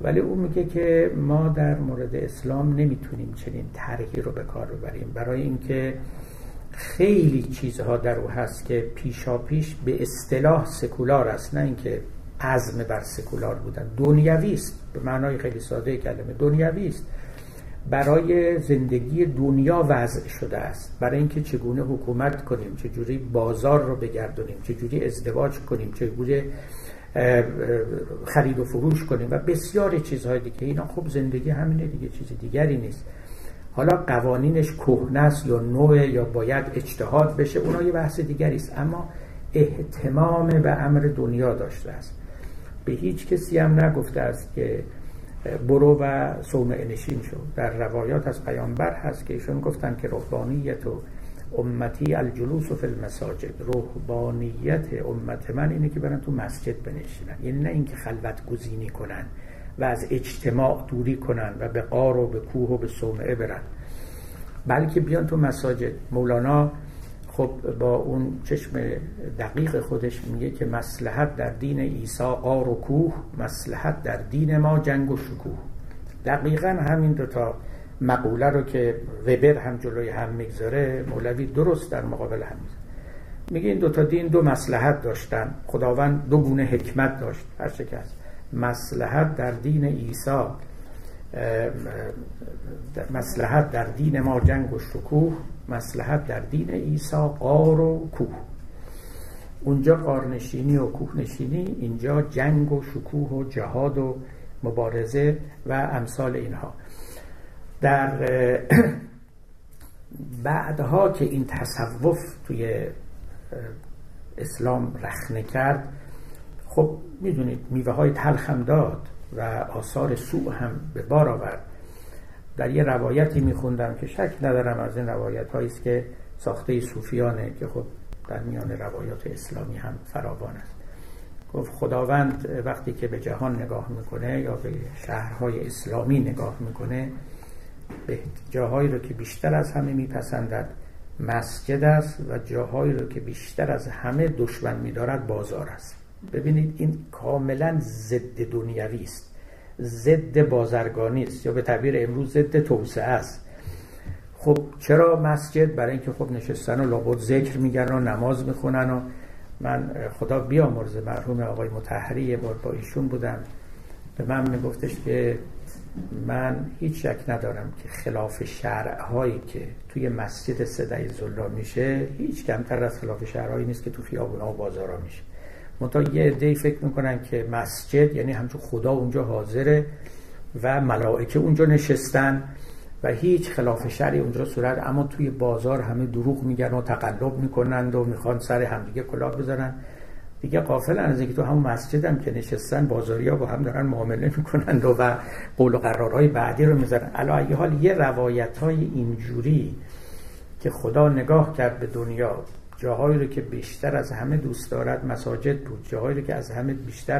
ولی او میگه که ما در مورد اسلام نمی‌تونیم چنین طرحی رو به کار ببریم. برای اینکه خیلی چیزها در او هست که پیشا پیش به اصطلاح سکولار است نه اینکه عزم بر سکولار بودن. دنیوی است به معنای خیلی ساده کلمه دنیوی است. برای زندگی دنیا وضع شده است. برای اینکه چگونه حکومت کنیم چجوری بازار رو بگردونیم چجوری ازدواج کنیم چگونه خرید و فروش کنیم و بسیار چیزهای دیگه. اینا خب زندگی همینه دیگه چیز دیگری نیست. حالا قوانینش کهنه است یا نوع یا باید اجتهاد بشه اونا یه بحث دیگری است. اما احتمام به امر دنیا داشته است. به هیچ کسی هم نگفته است که برو و صومعه نشین شو. در روایات از پیامبر هست که ایشون گفتن که رهبانیت و امتی الجلوس و فی المساجد. رهبانیت امت من اینه که برن تو مسجد بنشینن. یعنی نه اینکه خلوت گزینی کنن و از اجتماع دوری کنن و به قار و به کوه و به صومعه برن. بلکه بیان تو مساجد. مولانا خب با اون چشم دقیق خودش میگه که مسلحت در دین عیسی قار و کوه مسلحت در دین ما جنگ و شکوه. دقیقا همین دوتا مقوله رو که وبر هم جلوی هم می‌گذاره مولوی درست در مقابل هم میگه این دوتا دین دو مسلحت داشتن. خداوند دو گونه حکمت داشت. هر هست. مسلحت در دین عیسی مسلحت در دین ما جنگ و شکوه. مسلحت در دین عیسی قار و کوه. اونجا قارنشینی و کوهنشینی اینجا جنگ و شکوه و جهاد و مبارزه و امثال اینها. در بعدها که این تصوف توی اسلام رخنه کرد خب می‌دونید میوه های تلخ هم داد و آثار سوء هم به بار آورد. در یه روایتی میخوندم که شک ندارم از این روایت است که ساخته صوفیانه که خب در میان روایات اسلامی هم فراوان است. گفت خداوند وقتی که به جهان نگاه می‌کنه یا به شهرهای اسلامی نگاه می‌کنه به جاهایی رو که بیشتر از همه میپسندد مسجد است و جاهایی رو که بیشتر از همه دشمن میدارد بازار است. ببینید این کاملا ضد دنیوی است. ضد بازرگانی است یا به تعبیر امروز ضد توسعه است. خب چرا مسجد؟ برای اینکه خب نشستن و لابد ذکر میگن و نماز می‌خونن و من خدا بیامرزه مرحوم آقای متحری یه بار با ایشون بودم. به من میگفتش که من هیچ شک ندارم که خلاف شرعهایی که توی مسجد صدای زلا میشه هیچ کمتر از خلاف شرعهایی نیست که تو خیابونا و بازارا میشه. منتها یه عده‌ای فکر می‌کنن که مسجد یعنی همچون خدا اونجا حاضره و ملائکه اونجا نشستن و هیچ خلاف شرعی اونجا صورت اما توی بازار همه دروغ میگن و تقلب می‌کنند و می‌خوان سر همدیگه کلاه بزنن. دیگه قافل از اینکه تو همون مسجد هم که نشستن ها با هم دارن معامله می‌کنند و, و قول و قرارهای بعدی رو می‌ذارن. علا حال یه روایت های اینجوری که خدا نگاه کرد به دنیا جاهایی رو که بیشتر از همه دوست دارد مساجد بود جاهایی رو که از همه بیشتر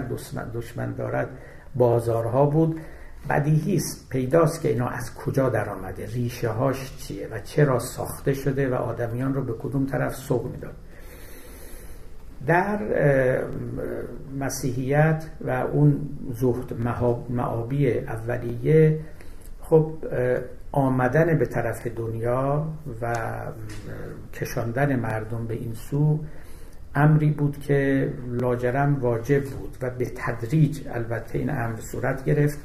دشمن, دارد بازارها بود. بدیهی است پیداست که اینا از کجا در آمده ریشه هاش چیه و چرا ساخته شده و آدمیان رو به کدوم طرف سوق می‌داد. در مسیحیت و اون زهد معابی اولیه خب آمدن به طرف دنیا و کشاندن مردم به این سو امری بود که لاجرم واجب بود و به تدریج البته این امر صورت گرفت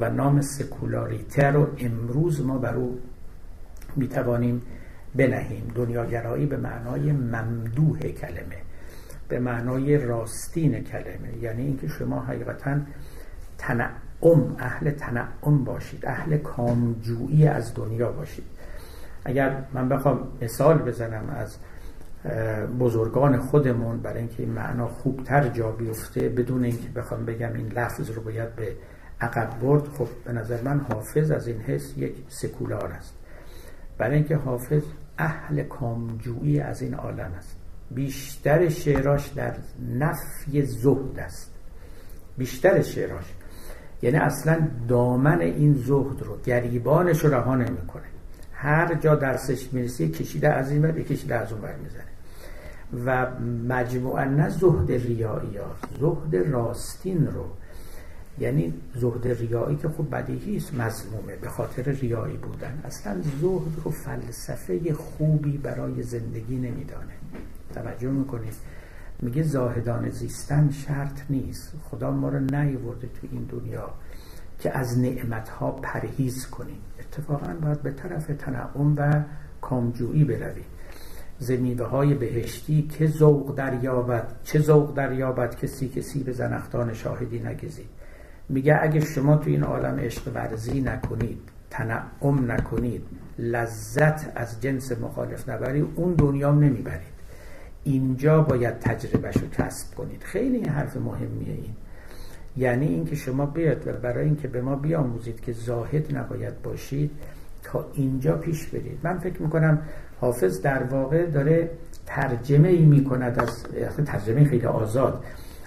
و نام سکولاریته رو امروز ما بر او می‌توانیم بنهیم. دنیاگرایی به معنای ممدوح کلمه به معنای راستین کلمه. یعنی اینکه شما حقیقتا تنعم اهل تنعم باشید اهل کامجویی از دنیا باشید. اگر من بخوام مثال بزنم از بزرگان خودمون برای اینکه این معنا خوبتر جا بیفته بدون اینکه بخوام بگم این لفظ رو باید به عقب برد خب به نظر من حافظ از این حس یک سکولار است. برای اینکه حافظ اهل کامجویی از این عالم است. بیشتر شعراش در نفی زهد است. بیشتر شعراش. یعنی اصلا دامن این زهد رو گریبانش رو رها نمی‌کنه. هر جا درسش می‌رسه کشیده از این ور کشیده از اون ور می‌زنه. و مجموعا نه زهد ریایی ها زهد راستین رو. یعنی زهد ریایی که خب بدیهی است مظلومه به خاطر ریایی بودن. اصلا زهد رو فلسفه خوبی برای زندگی نمیدانه. توجه می‌کنید؟ میگه زاهدان زیستن شرط نیست. خدا ما رو نیورده تو این دنیا که از نعمتها پرهیز کنیم اتفاقا باید به طرف تنعم و کامجویی برویم زمیده های بهشتی که ذوق دریابد چه ذوق دریابد کسی که سیب زنختان شاهدی نگزید میگه اگه شما تو این عالم عشق ورزی نکنید تنعم نکنید لذت از جنس مخالف نبرید اون دنیا نمی‌برید. اینجا باید تجربهش رو کسب کنید. خیلی این حرف مهمیه این. یعنی اینکه شما بیاد و برای اینکه به ما بیاموزید که زاهد نباید باشید تا اینجا پیش برید. من فکر می‌کنم حافظ در واقع داره ترجمه ای می‌کند از ترجمه خیلی آزاد.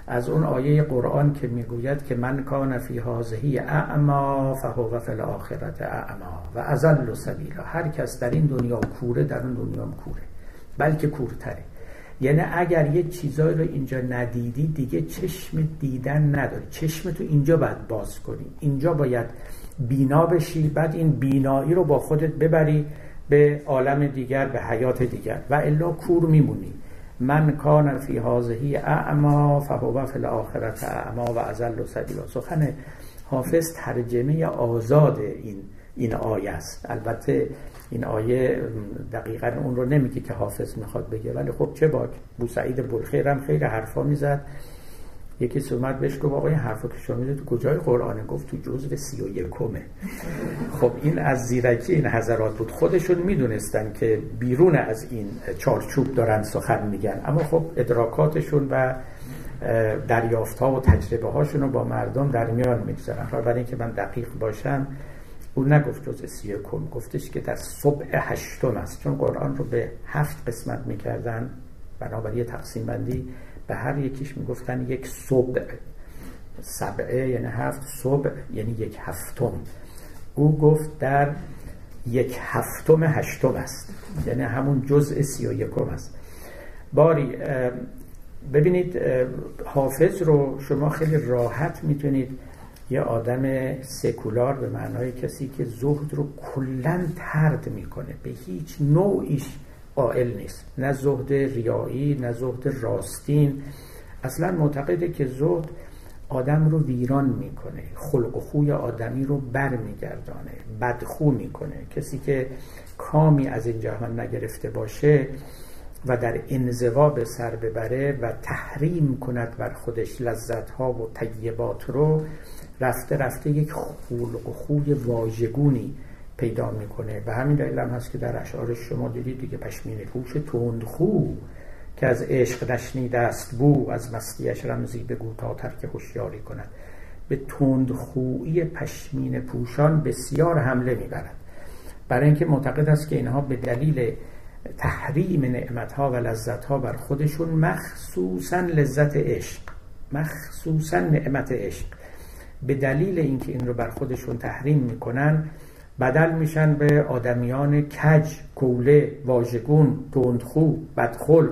از اون آیه قرآن که می‌گوید که من کان فی هازهی اعما فهو فی الاخرت اعما و ازل و سبیلا. هر کس در این دنیا کوره در اون دنیا کوره. بلکه کورتره. یعنی اگر یه چیزایی رو اینجا ندیدی دیگه چشم دیدن نداری. چشم تو اینجا باید باز کنی. اینجا باید بینا بشی. بعد این بینایی رو با خودت ببری به عالم دیگر به حیات دیگر. و الا کور میمونی. من کان فی هازهی اعما فهو فی الاخرت اعما و ازل و سبیلا سخن حافظ ترجمه آزاد این این آیه است. البته این آیه دقیقا اون رو نمیگه که حافظ می‌خواد بگه. ولی خب چه باک؟ بوسعید بلخیر هم خیلی حرفا می‌زد. یکی اومد بهش گفت آقا این حرفا که شما تو کجای قرآنه گفت تو جزء سی و یکمه خب این از زیرکی این حضرات بود. خودشون می‌دونستن که بیرون از این چارچوب دارن سخن میگن. اما خب ادراکاتشون و دریافت ها و تجربه هاشون رو با مردم در میان می‌گذارن. برای اینکه من دقیق باشم او نگفت جز سی کم گفتش که در صبح هشتم است. چون قرآن رو به هفت قسمت می‌کردن بنابراین یه تقسیم بندی به هر یکیش می‌گفتن یک صبح. سبعه یعنی هفت صبح یعنی یک هفتم. او گفت در یک هفتم هشتم است. یعنی همون جزء سی و یکم است. باری ببینید حافظ رو شما خیلی راحت می‌تونید یه آدم سکولار به معنای کسی که زهد رو کلا ترد می‌کنه. به هیچ نوعیش قائل نیست. نه زهد ریایی نه زهد راستین. اصلا معتقده که زهد آدم رو ویران می‌کنه. خلق و خوی آدمی رو بر میگردانه بدخو می‌کنه. کسی که کامی از این جهان نگرفته باشه و در انزوا به سر ببره و تحریم کند بر خودش لذت ها و طیبات رو رفته رفته یک خلق و خوی واژگونی پیدا می‌کنه. و همین دلیل هم هست که در اشعار شما دیدید دیگه پشمین پوش تندخو که از عشق نشنیده است بو از مستیش رمزی بگو تا ترک هوشیاری کند. به تندخویی پشمین پوشان بسیار حمله می‌برد. برای اینکه معتقد است که اینها به دلیل تحریم نعمتها و لذتها بر خودشون مخصوصا لذت عشق مخصوصا نعمت عشق به دلیل اینکه این رو بر خودشون تحریم می‌کنن بدل میشن به آدمیان کج، کوله، واژگون، تندخو، بدخل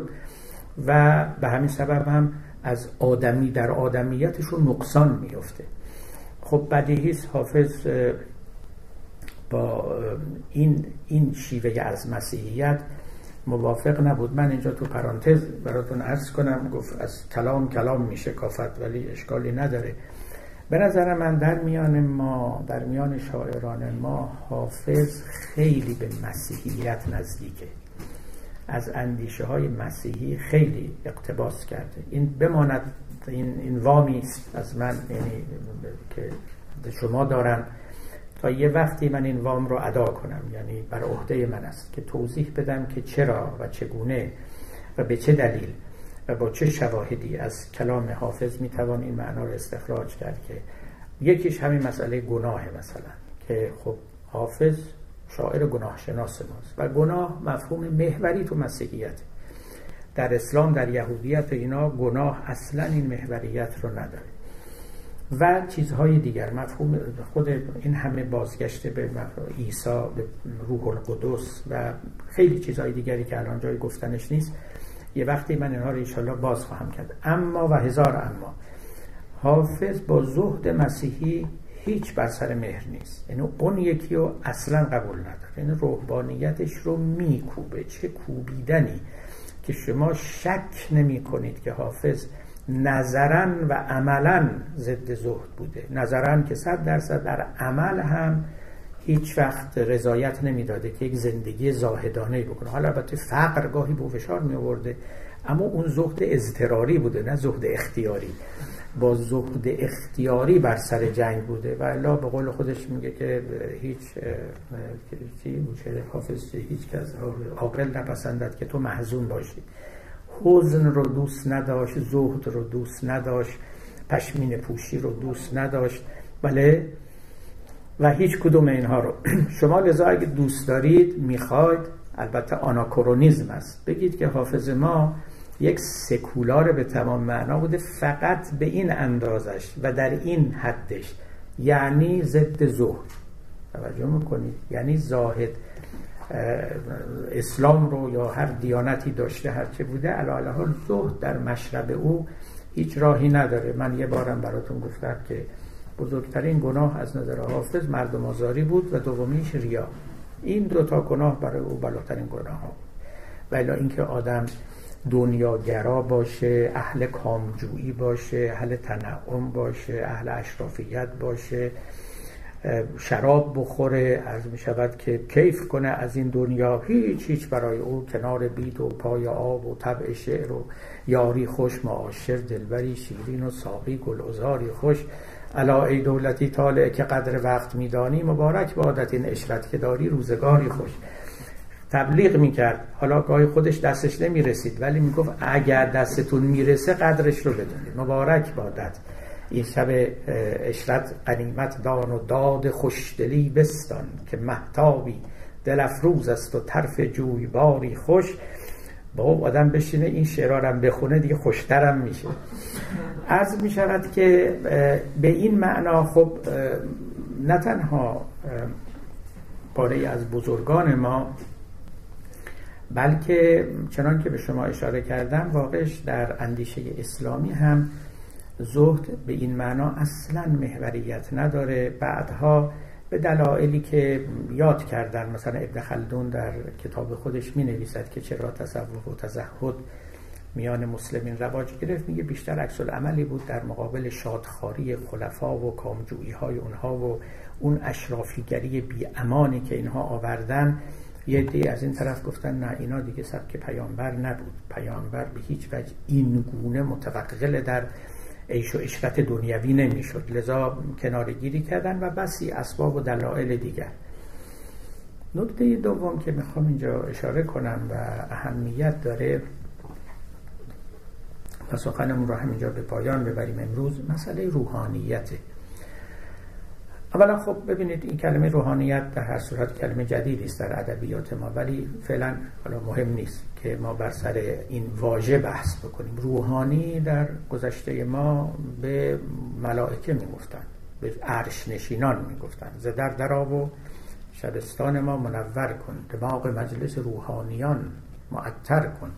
و به همین سبب هم از آدمی در آدمیتشون نقصان میفته خب بدیهی حافظ با این این شیوه از مسیحیت موافق نبود. من اینجا تو پرانتز براتون عرض کنم گفت از کلام کلام میشه کافت ولی اشکالی نداره. به نظر من در میان ما در میان شاعران ما حافظ خیلی به مسیحیت نزدیکه. از اندیشه های مسیحی خیلی اقتباس کرده. این بماند این, این وامی است از من یعنی که به شما دارم. تا یه وقتی من این وام رو ادا کنم یعنی بر عهده من است که توضیح بدم که چرا و چگونه و به چه دلیل. و با چه شواهدی از کلام حافظ می‌توان این معنا رو استخراج کرد که یکیش همین مسئله گناه مثلا که خب حافظ شاعر گناه شناس ماست و گناه مفهوم محوری تو مسیحیت. در اسلام در یهودیت اینا گناه اصلا این محوریت رو نداره. و چیزهای دیگر مفهوم خود این همه بازگشت به عیسی به روح القدس و خیلی چیزهای دیگری که الان جای گفتنش نیست. یه وقتی من اینها رو ایشالله باز خواهم کرد. اما و هزار اما. حافظ با زهد مسیحی هیچ بر سر مهر نیست. یعنی اون یکی رو اصلا قبول نداره. یعنی روحانیتش رو میکوبه. چه کوبیدنی که شما شک نمی کنید که حافظ نظرا و عملا ضد زهد بوده. نظرا که صد درصد در عمل هم هیچ وقت رضایت نمی‌داده که یک زندگی زاهدانه بکنه. حالا البته فقر گاهی به فشار می آورده اما اون زهد اضطراری بوده نه زهد اختیاری. با زهد اختیاری بر سر جنگ بوده و الله به قول خودش میگه که هیچ حافظ هیچ کس عاقل نپسندد که تو محزون باشی. حزن رو دوست نداشت زهد رو دوست نداشت پشمین پوشی رو دوست نداشت. بله و هیچ کدوم اینها رو. شما لذا اگه دوست دارید می‌خواید البته آناکرونیزم است. بگید که حافظ ما یک سکولار به تمام معنا بوده فقط به این اندازش و در این حدش. یعنی ضد زهد توجه می‌کنید؟ یعنی زاهد اسلام رو یا هر دیانتی داشته هرچه بوده علا حال زهد در مشرب او هیچ راهی نداره. من یه بارم براتون گفتم که بزرگترین گناه از نظر حافظ مردم آزاری بود و دومیش ریا. این دوتا گناه برای او بالاترین گناه ها ولی اینکه آدم دنیاگرا باشه اهل کامجویی باشه اهل تنعم باشه اهل اشرافیت باشه شراب بخوره از می شود که کیف کنه از این دنیا هیچ هیچ برای او کنار بید و پای آب و طبع شعر و یاری خوش معاشر دلبری شیرین و ساقی گلوزاری خوش. علا ای دولتی طالع که قدر وقت میدانی مبارک بادت این اشرت که داری روزگاری خوش. تبلیغ می‌کرد. حالا گاهی خودش دستش نمی‌رسید ولی می‌گفت اگر دستتون می‌رسه قدرش رو بدونید. مبارک بادت. این شب اشرت قنیمت دان و داد خوشدلی بستان که محتابی دل افروز است و طرف جویباری خوش. با آدم بشینه این شعرارم بخونه دیگه خوشترم میشه. عرض می‌شود که به این معنا خب نه تنها پاره از بزرگان ما بلکه چنان که به شما اشاره کردم واقعش در اندیشه اسلامی هم زهد به این معنا اصلا محوریت نداره. بعدها به دلایلی که یاد کردن مثلا ابن خلدون در کتاب خودش می نویسد که چرا تصوف و تزهد میان مسلمین رواج گرفت میگه بیشتر عکس عملی بود در مقابل شادخاری خلفا و کامجویی های اونها و اون اشرافیگری بی امانی که اینها آوردن. یه دی از این طرف گفتن نه اینا دیگه سبک پیامبر نبود. پیامبر به هیچ وجه این گونه متوقل در عیش و عشرت دنیوی نمی‌شد. لذا کنارگیری کردن و بسی اسباب و دلایل دیگر. نکته دوم که می‌خوام اینجا اشاره کنم و اهمیت داره و سخنمون رو همینجا به پایان ببریم امروز مسئله روحانیته. اولا خب ببینید این کلمه روحانیت در هر صورت کلمه جدیدی است در ادبیات ما ولی فعلا حالا مهم نیست که ما بر سر این واژه بحث بکنیم. روحانی در گذشته ما به ملائکه می‌گفتند به عرش نشینان می‌گفتند. ز در درا و شبستان ما منور کن دماغ مجلس روحانیان معطر کن.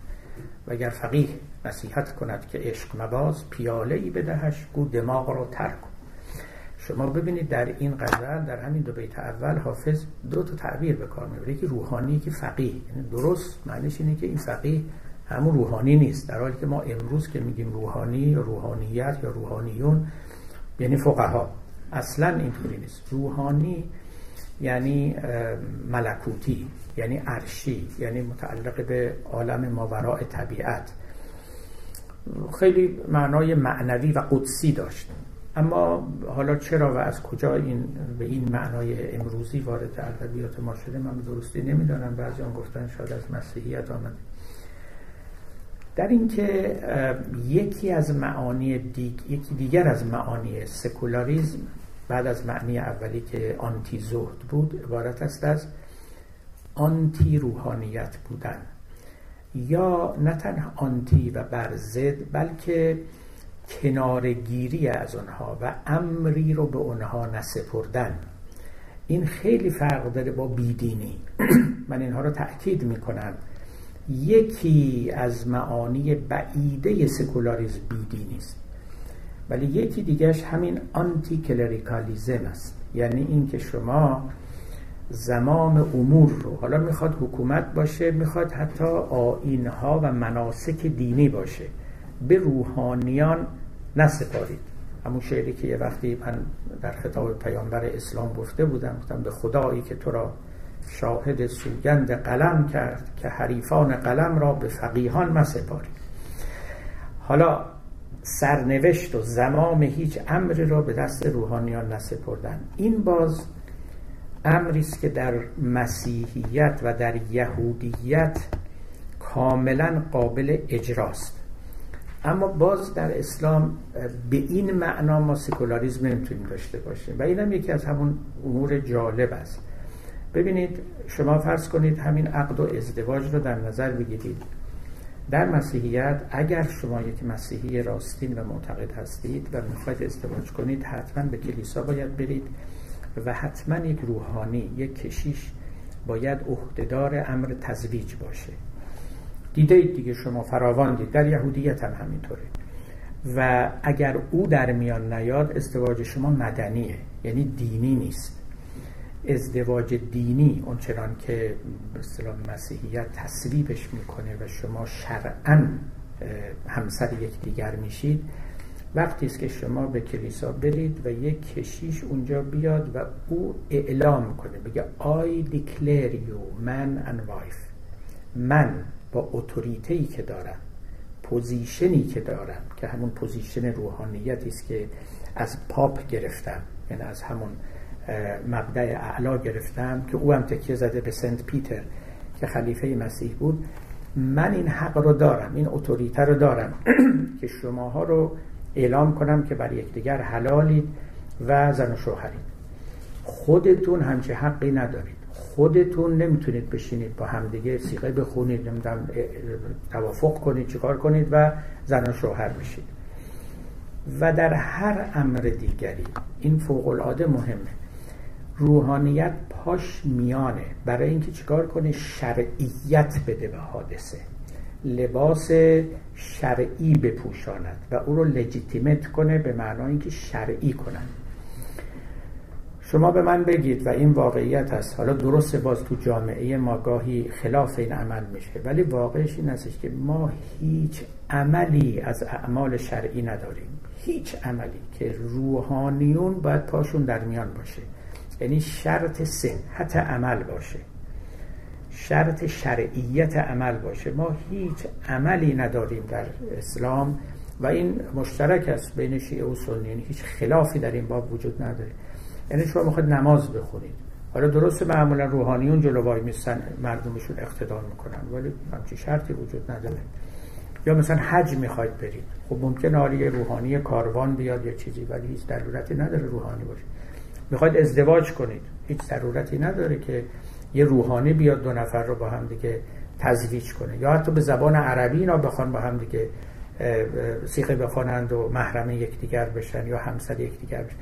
و اگر فقیه نصیحت کند که عشق مباز پیاله ای بدهش گو دماغ را تر کن. شما ببینید در این غزل در همین دو بیت اول حافظ دو تا تعبیر به کار می‌بره. یکی روحانی که فقیه. یعنی درست معنیش اینه که این فقیه همون روحانی نیست. در حالی که ما امروز که میگیم روحانی یا روحانیت یا روحانیون یعنی فقها اصلا اینطوری نیست. روحانی یعنی ملکوتی یعنی عرشی یعنی متعلق به عالم ماوراء طبیعت. خیلی معنای معنوی و قدسی داشت. اما حالا چرا و از کجا این به این معنای امروزی وارد ادبیات ما شده من درستی نمی‌دانم. بعضی آن گفتن شاید از مسیحیت آمده. در اینکه یکی از معانی دیگ، یکی دیگر از معانی سکولاریزم بعد از معنی اولی که آنتی زهد بود عبارت است از آنتی روحانیت بودن. یا نه تنها آنتی و بر بلکه کنارگیری از آنها و امری رو به آنها نسپردن. این خیلی فرق داره با بیدینی. من اینها رو تأکید می‌کنم. یکی از معانی بعیده سکولاریزم بیدینی است. ولی یکی دیگهش همین آنتی کلریکالیزم است. یعنی اینکه شما زمام امور رو حالا می‌خواد حکومت باشه می‌خواد حتی آینها و مناسک دینی باشه. به روحانیان نسپارید. همون شعری که یه وقتی من در خطاب پیامبر اسلام گفته بودم گفتم به خدایی که تو را شاهد سوگند قلم کرد که حریفان قلم را به فقیهان مسپارید حالا سرنوشت و زمام هیچ امری را به دست روحانیان نسپردن. این باز امری است که در مسیحیت و در یهودیت کاملا قابل اجراست. اما باز در اسلام به این معنا ما سکولاریزم نمی‌تونیم داشته باشیم. و اینم یکی از همون امور جالب است. ببینید شما فرض کنید همین عقد و ازدواج رو در نظر بگیرید. در مسیحیت اگر شما یک مسیحی راستین و معتقد هستید و می‌خواید ازدواج کنید حتما به کلیسا باید برید و حتما یک روحانی یک کشیش باید عهدهدار امر تزویج باشه. دیده اید دیگه شما فراوان دید در یهودیت هم همینطوره. و اگر او در میان نیاد ازدواج شما مدنیه یعنی دینی نیست. ازدواج دینی اونچنان که به مسیحیت تصویبش می‌کنه و شما شرعا همسر یکدیگر میشید وقتی است که شما به کلیسا برید و یک کشیش اونجا بیاد و او اعلام کنه بگه I declare you man and wife. من با اتوریته ای که دارم position ی که دارم که همون پوزیشن روحانیتی است که از پاپ گرفتم یعنی از همون مبدأ اعلا گرفتم که او هم تکیه زده به سنت پیتر که خلیفه مسیح بود. من این حق رو دارم این اتوریته رو دارم که شماها رو اعلام کنم که بر یکدیگر حلالید و زن و شوهرید. خودتون همچه حقی ندارید. خودتون نمی‌تونید بشینید با همدیگه صیغه بخونید نمی‌دونم توافق کنید چیکار کنید و زن و شوهر بشید و در هر امر دیگری این فوق العاده مهمه. روحانیت پاش میانه. برای اینکه چیکار کنه شرعیت بده به حادثه. لباس شرعی بپوشاند و او رو لجیتیمت کنه به معنای اینکه شرعی کنند. شما به من بگید و این واقعیت هست. حالا درست باز تو جامعه ما گاهی خلاف این عمل میشه ولی واقعش این هستش که ما هیچ عملی از اعمال شرعی نداریم. هیچ عملی که روحانیون باید پاشون در میان باشه. یعنی شرط صحت عمل باشه. شرط شرعیت عمل باشه. ما هیچ عملی نداریم در اسلام و این مشترک است بین شیعه و سنی. یعنی هیچ خلافی در این باب وجود نداره. یعنی شما می‌خواید نماز بخونید. حالا درست معمولا روحانیون جلو وای میستن مردمشون اقتدار می‌کنن ولی همچی شرطی وجود نداره. یا مثلا حج می‌خواید برید. خب ممکن آری روحانی کاروان بیاد یا چیزی ولی هیچ ضرورتی نداره روحانی باشه. می‌خواید ازدواج کنید. هیچ ضرورتی نداره که یه روحانی بیاد دو نفر رو با هم دیگه تزویج کنه. یا حتی به زبان عربی اینا بخوان با هم دیگه سیخه بخوانند و محرم یکدیگر بشن یا همسر یکدیگر بشن.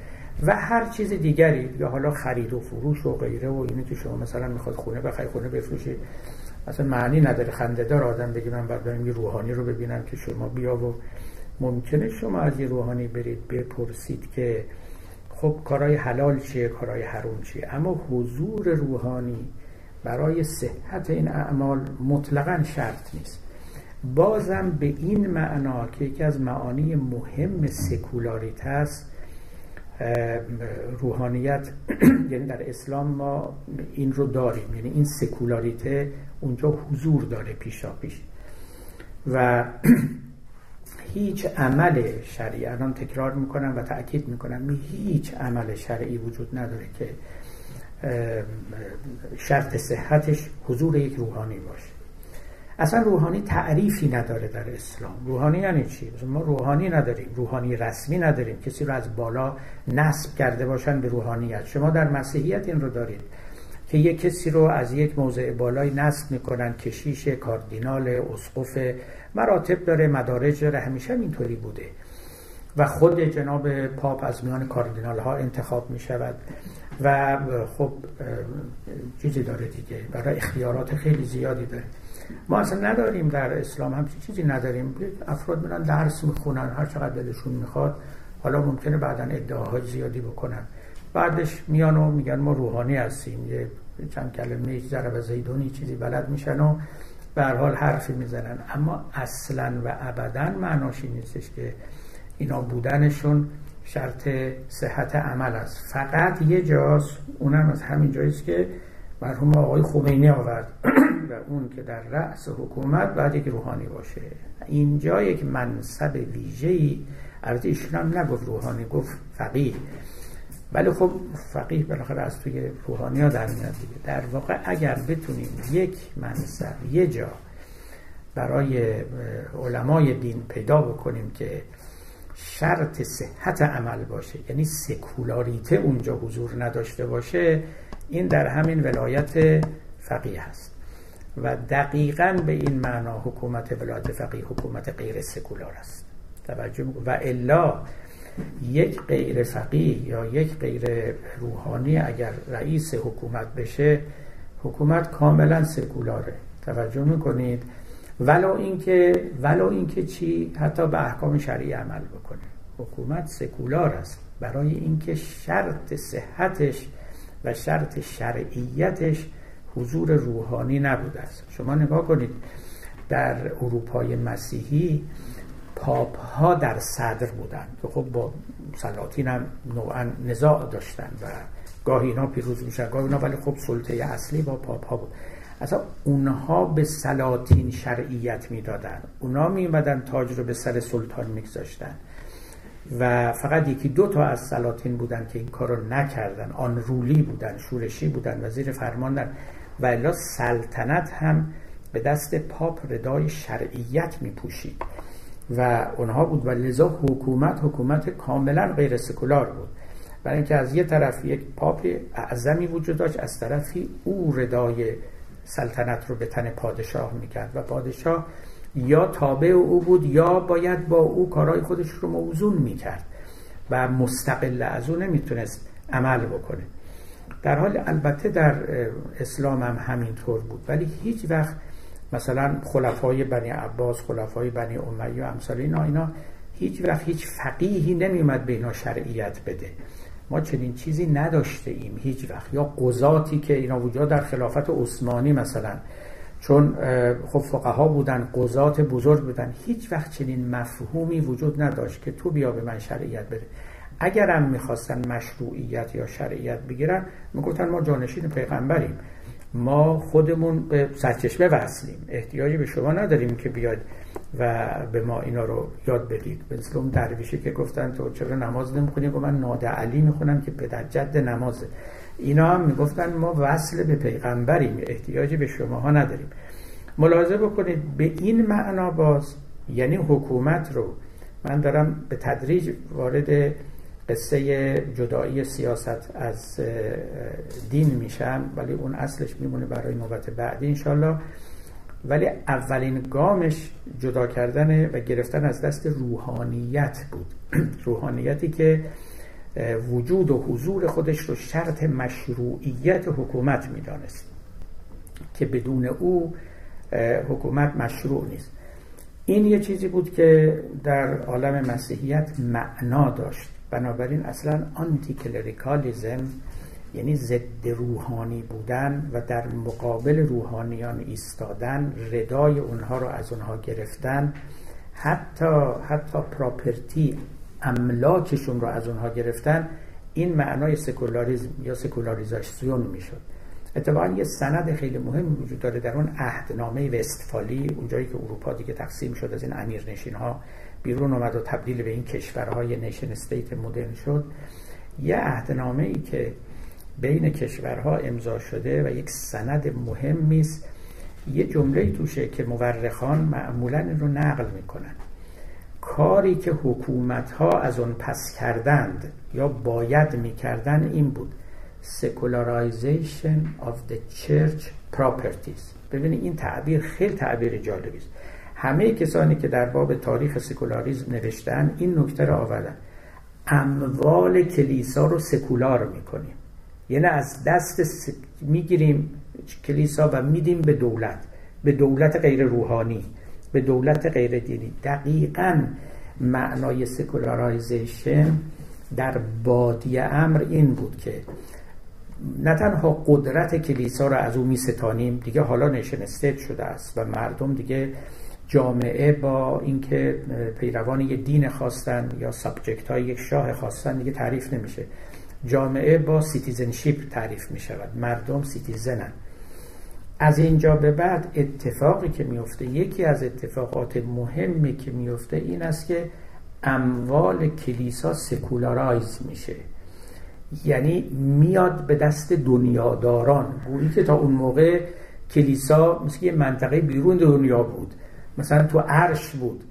و هر چیز دیگری. یا حالا خرید و فروش و غیره و اینی که شما مثلا می‌خواد خونه بخوای خونه بفروشید اصلا معنی نداره. خنده دار آدم بگی من بعد یه روحانی رو ببینم که شما بیا و ممکنه شما از یه روحانی برید بپرسید که خب کارهای حلال چیه کارهای حروم چیه؟ اما حضور روحانی برای صحت این اعمال مطلقا شرط نیست. بازم به این معنا که یکی از معانی مهم سکولاریت است روحانیت. یعنی در اسلام ما این رو داریم. یعنی این سکولاریته اونجا حضور داره پیشا پیش و هیچ عمل شرعی الان تکرار می‌کنم و تاکید می‌کنم هیچ عمل شرعی وجود نداره که شرط صحتش حضور یک روحانی باشه. اصلا روحانی تعریفی نداره در اسلام. روحانی یعنی چی؟ ما روحانی نداریم روحانی رسمی نداریم. کسی رو از بالا نصب کرده باشن به روحانیت. شما در مسیحیت این رو دارید که یک کسی رو از یک موضع بالای نصب می‌کنن کشیش کاردینال اسقف مراتب داره مدارج داره همیشه اینطوری بوده. و خود جناب پاپ از میان کاردینال ها انتخاب می شود و خب چیزی داره دیگه. برای اختیارات خیلی زیادی داره. ما اصلا نداریم در اسلام همچین چیزی نداریم. افراد میرن درس می‌خونن هر چقدر دلشون می‌خواد. حالا ممکنه بعدا ادعاهای زیادی بکنن. بعدش میان و میگن ما روحانی هستیم. یه چند کلمه ضرب زیدونی چیزی بلد میشن و به حال حرفی می‌زنن. اما اصلا و ابدا معناش نیستش که اینا بودنشون شرط صحت عمل است. فقط یه جاست اونم از همین جاییست که مرحوم آقای خمینی آورد و اون که در رأس حکومت بعد یک روحانی باشه. اینجا یک منصب ویژه‌ای البته ایشون هم نگفت روحانی گفت فقیه. ولی خب فقیه بالاخره از توی روحانی ها در میاد دیگه. در واقع اگر بتونیم یک منصب یه جا برای علمای دین پیدا بکنیم که شرط صحت عمل باشه یعنی سکولاریته اونجا حضور نداشته باشه این در همین ولایت فقیه هست. و دقیقا به این معنا حکومت ولایت فقیه حکومت غیر سکولار است. توجه و الا یک غیر فقیه یا یک غیر روحانی اگر رئیس حکومت بشه حکومت کاملا سکولاره. توجه می‌کنید؟ ولو اینکه ولو اینکه چی؟ حتی به احکام شرعی عمل بکنه. حکومت سکولار است. برای اینکه شرط صحتش و شرط شرعیتش حضور روحانی نبوده است شما نگاه کنید در اروپای مسیحی پاپ ها در صدر بودند. که خب با سلاطین هم نوعا نزاع داشتن و گاهی اینا پیروز میشن گاهی اینا ولی خب سلطه اصلی با پاپ ها بود. اصلا اونها به سلاطین شرعیت می‌دادن اونا میمدن تاج رو به سر سلطان میگذاشتن. و فقط یکی دو تا از سلاطین بودن که این کار رو نکردن. آن رولی بودن شورشی بودن وزیر فرمان و الا سلطنت هم به دست پاپ ردای شرعیت می پوشید و اونها بود و لذا حکومت حکومت کاملا غیر سکولار بود. برای اینکه از یه طرف یک پاپ اعظمی وجود داشت از طرفی او ردای سلطنت رو به تن پادشاه می‌کرد. و پادشاه یا تابع او بود یا باید با او کارهای خودش رو موزون می‌کرد و مستقل از او نمی‌تونست عمل بکنه. در حال البته در اسلام هم همینطور بود. ولی هیچ وقت مثلا خلفای بنی عباس خلفای بنی امیه و امثال اینا اینا هیچ وقت هیچ فقیهی نمیومد به اینا شرعیت بده. ما چنین چیزی نداشته ایم هیچ وقت. یا قضاتی که اینا وجود در خلافت عثمانی مثلا چون خب فقها بودن قضات بزرگ بودن هیچ وقت چنین مفهومی وجود نداشت که تو بیا به من شرعیت بده. اگرم می‌خواستن مشروعیت یا شرعیت بگیرن می‌گفتن ما جانشین پیغمبریم. ما خودمون به سرچشمه وصلیم. احتیاجی به شما نداریم که بیاد و به ما اینا رو یاد بدید. مثل اون درویشه که گفتن تو چرا نماز نمی‌خونی؟ و من ناده علی می‌خونم که پدر جد نمازه. اینا هم می‌گفتن ما وصل به پیغمبریم احتیاجی به شماها نداریم. ملاحظه بکنید به این معنا باز یعنی حکومت رو من دارم به تدریج وارد قصه جدایی سیاست از دین میشم ولی اون اصلش میمونه برای نوبت بعدی انشالله ولی اولین گامش جدا کردن و گرفتن از دست روحانیت بود. روحانیتی که وجود و حضور خودش رو شرط مشروعیت حکومت می‌دانست که بدون او حکومت مشروع نیست. این یه چیزی بود که در عالم مسیحیت معنا داشت. بنابراین اصلا آنتی کلریکالیزم یعنی ضد روحانی بودن و در مقابل روحانیان ایستادن ردای اونها رو از اونها گرفتن. حتی حتی property املاکشون رو از اونها گرفتن. این معنای سکولاریزم یا سکولاریزاسیون می‌شد. اتفاقا یه سند خیلی مهم وجود داره در اون عهدنامه وستفالی اونجایی که اروپا دیگه تقسیم شد از این nation ها بیرون اومد و تبدیل به این کشورهای nation state مدرن شد. یه عهدنامه ای که بین کشورها امضا شده و یک سند مهمی است. یه جمله توشه که مورخان معمولا رو نقل می‌کنن. کاری که حکومت ها از اون پس کردند یا باید می‌کردن این بود secularization of the church properties. ببینید این تعبیر خیلی تعبیر جالبی است. همه کسانی که در باب تاریخ سکولاریزم نوشتن این نکته را آوردن. اموال کلیسا رو سکولار می‌کنیم. یعنی از دست س... می‌گیریم کلیسا و میدیم به دولت به دولت غیر روحانی به دولت غیر دینی. دقیقا معنای secularization در بادی امر این بود که نه تنها قدرت کلیسا را از او می ستانیم دیگه حالا nation شده است و مردم دیگه جامعه با اینکه پیروان یه دین خواستن یا subject های یک شاه خواستن دیگه تعریف نمیشه. جامعه با citizenship تعریف می شود مردم citizen ن. از اینجا به بعد اتفاقی که میفته یکی از اتفاقات مهمی که میفته این است که اموال کلیسا secularize میشه. یعنی میاد به دست دنیاداران. گویی که تا اون موقع کلیسا مثل یه منطقه بیرون دنیا بود. مثلا تو عرش بود.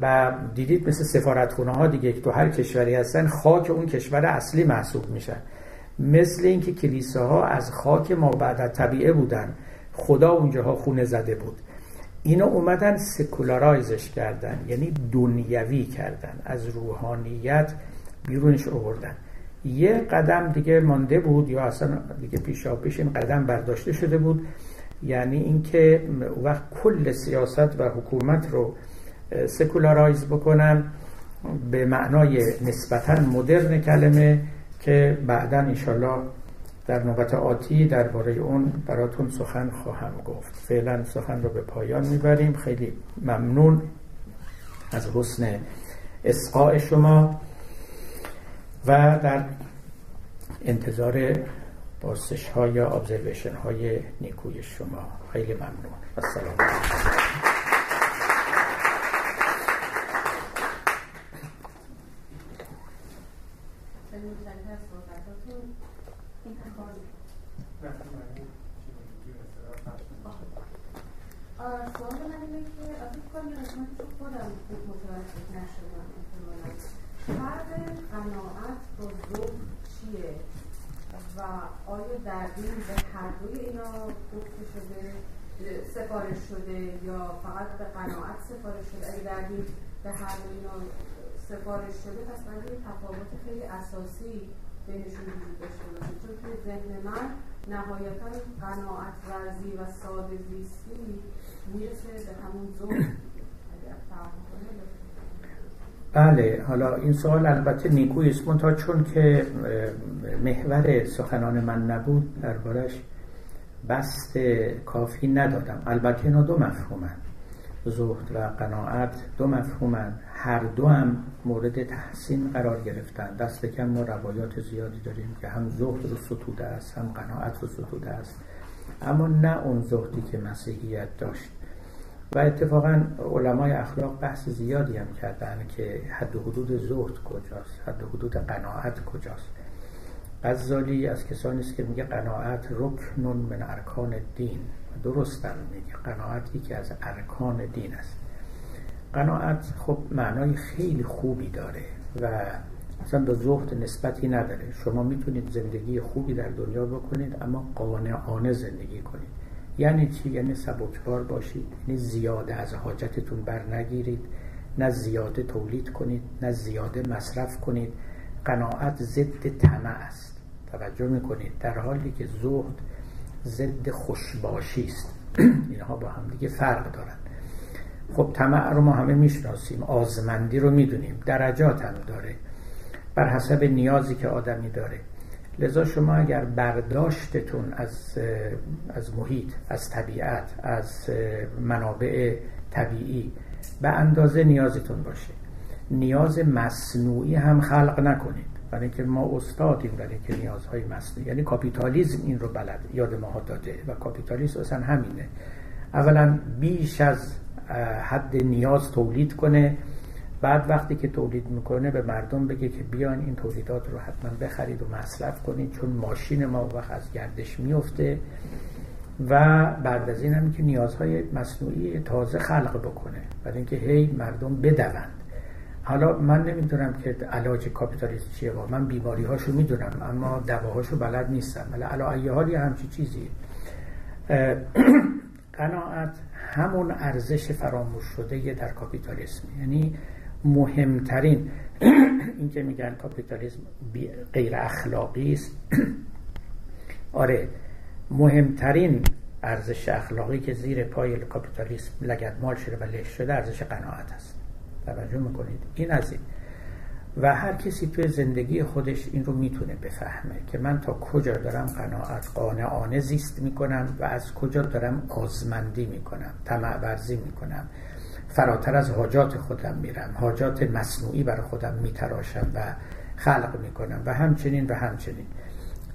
و دیدید مثل سفارتخونه ها دیگه که تو هر کشوری هستن خاک اون کشور اصلی محسوب میشن. مثل اینکه کلیساها از خاک ما بعد طبیعه بودن. خدا اونجاها خونه زده بود. اینا اومدن secularize ش کردن یعنی دنیوی کردن. از روحانیت بیرونش آوردن. یه قدم دیگه مانده بود یا اصلا دیگه پیشا پیش این قدم برداشته شده بود. یعنی اینکه وقت کل سیاست و حکومت رو secularize بکنن به معنای نسبتا مدرن کلمه که بعدا انشالله در نوبت آتی درباره اون براتون سخن خواهم گفت. فعلا سخن رو به پایان می‌بریم. خیلی ممنون از حسن اسقاء شما و در انتظار بازش ها یا ابزرویشن های نیکوی شما. خیلی ممنون. السلام سوال من اینه که این قسمتی که خودم متوجه نشدم احتمالا فرق قناعت با ذوق چیه و آیا در این به هر دوی اینا گفته شده سفارش شده یا فقط به قناعت سفارش شده اگه در این به هر دوی اینا سفارش شده پس باید یه تفاوت خیلی اساسی بینشون وجود داشته باشه چون که ذهن من نهایتا قناعت ورزی و ساده زیستی می‌رسه به همون زور بله حالا این سوال البته نیکوی است. تا چون که محور سخنان من نبود دربارش بست کافی ندادم. البته اینا دو مفهومن. زهد و قناعت دو مفهومن. هر دو هم مورد تحسین قرار گرفتن. دست کم ما روایات زیادی داریم که هم زهد رو ستوده است هم قناعت رو ستوده است. اما نه اون زهدی که مسیحیت داشت. و اتفاقا علمای اخلاق بحث زیادی هم کردن که حد و حدود زهد کجاست حد و حدود قناعت کجاست. غزالی از کسانی است که میگه قناعت رکنون من ارکان دین. درستم میگه قناعتی که از ارکان دین است. قناعت خب معنای خیلی خوبی داره و اصلا به زهد نسبتی نداره. شما می‌تونید زندگی خوبی در دنیا بکنید اما قانعانه زندگی کنید. یعنی چی؟ یعنی سبکبار باشید یعنی زیاده از حاجتتون بر نگیرید نه زیاده تولید کنید نه زیاده مصرف کنید. قناعت ضد طمع است. توجه می‌کنید. در حالی که زهد ضد خوشباشی است. اینها با هم دیگه فرق دارن. خب طمع رو ما همه می‌شناسیم. آزمندی رو می‌دونیم. درجات هم داره. بر حسب نیازی که آدمی داره. لذا شما اگر برداشتتون از از محیط از طبیعت از منابع طبیعی به اندازه نیازتون باشه. نیاز مصنوعی هم خلق نکنید. برای اینکه ما استادیم برای اینکه نیازهای مصنوعی یعنی کاپیتالیزم این رو بلد یاد ما داده و کاپیتالیسم اصلا همینه. اولا بیش از حد نیاز تولید کنه. بعد وقتی که تولید می‌کنه به مردم بگه که بیان این تولیدات رو حتما بخرید و مصرف کنید چون ماشین ما وقت از گردش میفته و بعد از این هم که نیازهای مصنوعی تازه خلق بکنه برای اینکه هی مردم بدوند. حالا من نمی‌دونم که علاج کاپیتالیسم چیه با. من بیماری هاشو می‌دونم اما دواهاشو بلد نیستم. ولی علا ای حالی همچی چیزی قناعت همون ارزش فراموش شده در کاپیتالیسم. یعنی مهمترین. این که میگن کاپیتالیسم غیر اخلاقی است. آره مهمترین ارزش اخلاقی که زیر پای کاپیتالیسم لگدمال شده و لش شده ارزش قناعت است. توجه می‌کنید. این از این. و هر کسی توی زندگی خودش این رو می‌تونه بفهمه که من تا کجا دارم قناعت قانعانه زیست می‌کنم و از کجا دارم آزمندی می‌کنم طمع ورزی می‌کنم. فراتر از حاجات خودم میرم. حاجات مصنوعی برای خودم میتراشم و خلق می‌کنم و همچنین و همچنین.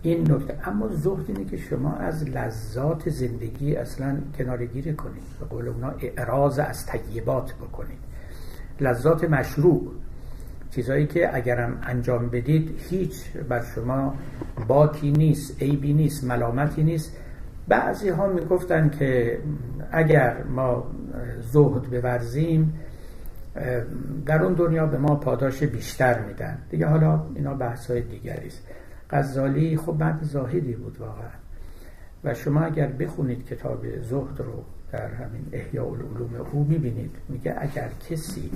این نکته. اما زهد اینه که شما از لذات زندگی اصلا کنارگیری کنید. به قول اونا اعراض از طیبات بکنید. لذات مشروع. چیزهایی که اگرم انجام بدید هیچ بر شما باکی نیست عیبی نیست ملامتی نیست. بعضی ها می‌گفتن که اگر ما زهد بورزیم در اون دنیا به ما پاداش بیشتر میدن. دیگه حالا اینا بحث های دیگری است. غزالی خب بعد زاهدی بود واقعا. و شما اگر بخونید کتاب زهد رو در همین احیاء العلوم او می‌بینید میگه اگر کسی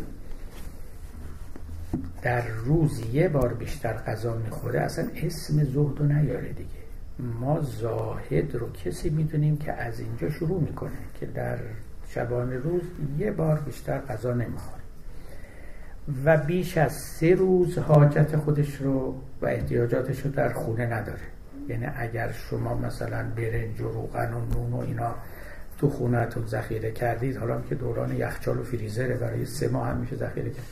در روز یه بار بیشتر غذا می‌خوره اصلا اسم زهد رو نیاره دیگه. ما زاهد رو کسی می‌دونیم که از اینجا شروع می‌کنه که در شبان روز یه بار بیشتر غذا نمی‌خوره. و بیش از سه روز حاجت خودش رو و احتیاجاتش رو در خونه نداره. یعنی اگر شما مثلا برنج و روغن و نون و اینا تو خونهتون ذخیره کردید حالا که دوران یخچال و فریزره برای سه ماه هم میشه ذخیره کرد.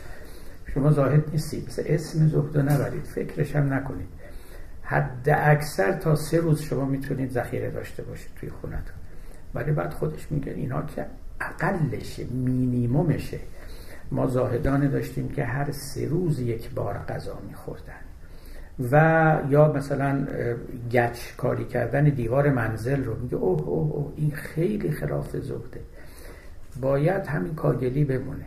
شما زاهد نیستید اسم زهد نبرید فکرش هم نکنید. حد اکثر تا سه روز شما می‌تونید ذخیره داشته باشید توی خونتون. ولی بعد خودش میگه اینا که اقلشه مینیمومشه ما زاهدانه داشتیم که هر سه روز یک بار غذا میخوردن. و یا مثلا گچ کاری کردن دیوار منزل رو. میگه اوه اوه اوه این خیلی خلاف زهده باید همین کاگلی بمونه.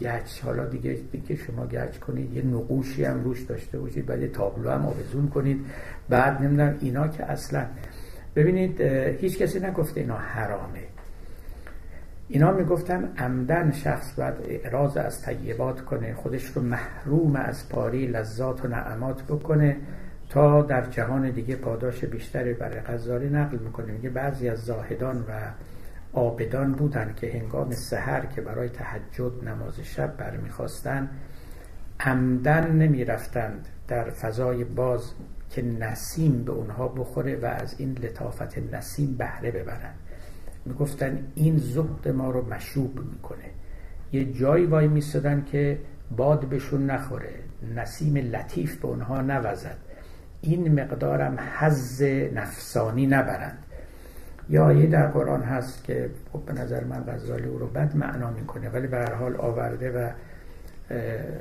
گچ. حالا دیگه دیگه شما گچ کنید. یه نقوشی هم روش داشته باشید. بعد یه تابلو هم آویزون کنید. بعد نمی‌دونم اینا که اصلا ببینید هیچ کسی نگفته اینا حرامه. اینا می‌گفتن عمدن شخص باید اعراض از طیبات کنه خودش رو محروم از پاری لذات و نعمات بکنه تا در جهان دیگه پاداش بیشتری برای غذاری نقل می‌کنه. میگه بعضی از زاهدان و آبدان بودن که هنگام سحر که برای تهجد نماز شب برمیخواستند عمدن نمی‌رفتند در فضای باز که نسیم به اونها بخوره و از این لطافت نسیم بهره ببرن. می‌گفتن این زهد ما رو مشوب می‌کنه. یه جایی وای میستدن که باد بهشون نخوره. نسیم لطیف به اونها نوزد. این مقدارم حز نفسانی نبرند. یا آیه در قرآن هست که خب به نظر من غزالی او رو بد معنا می‌کنه ولی به هر حال آورده و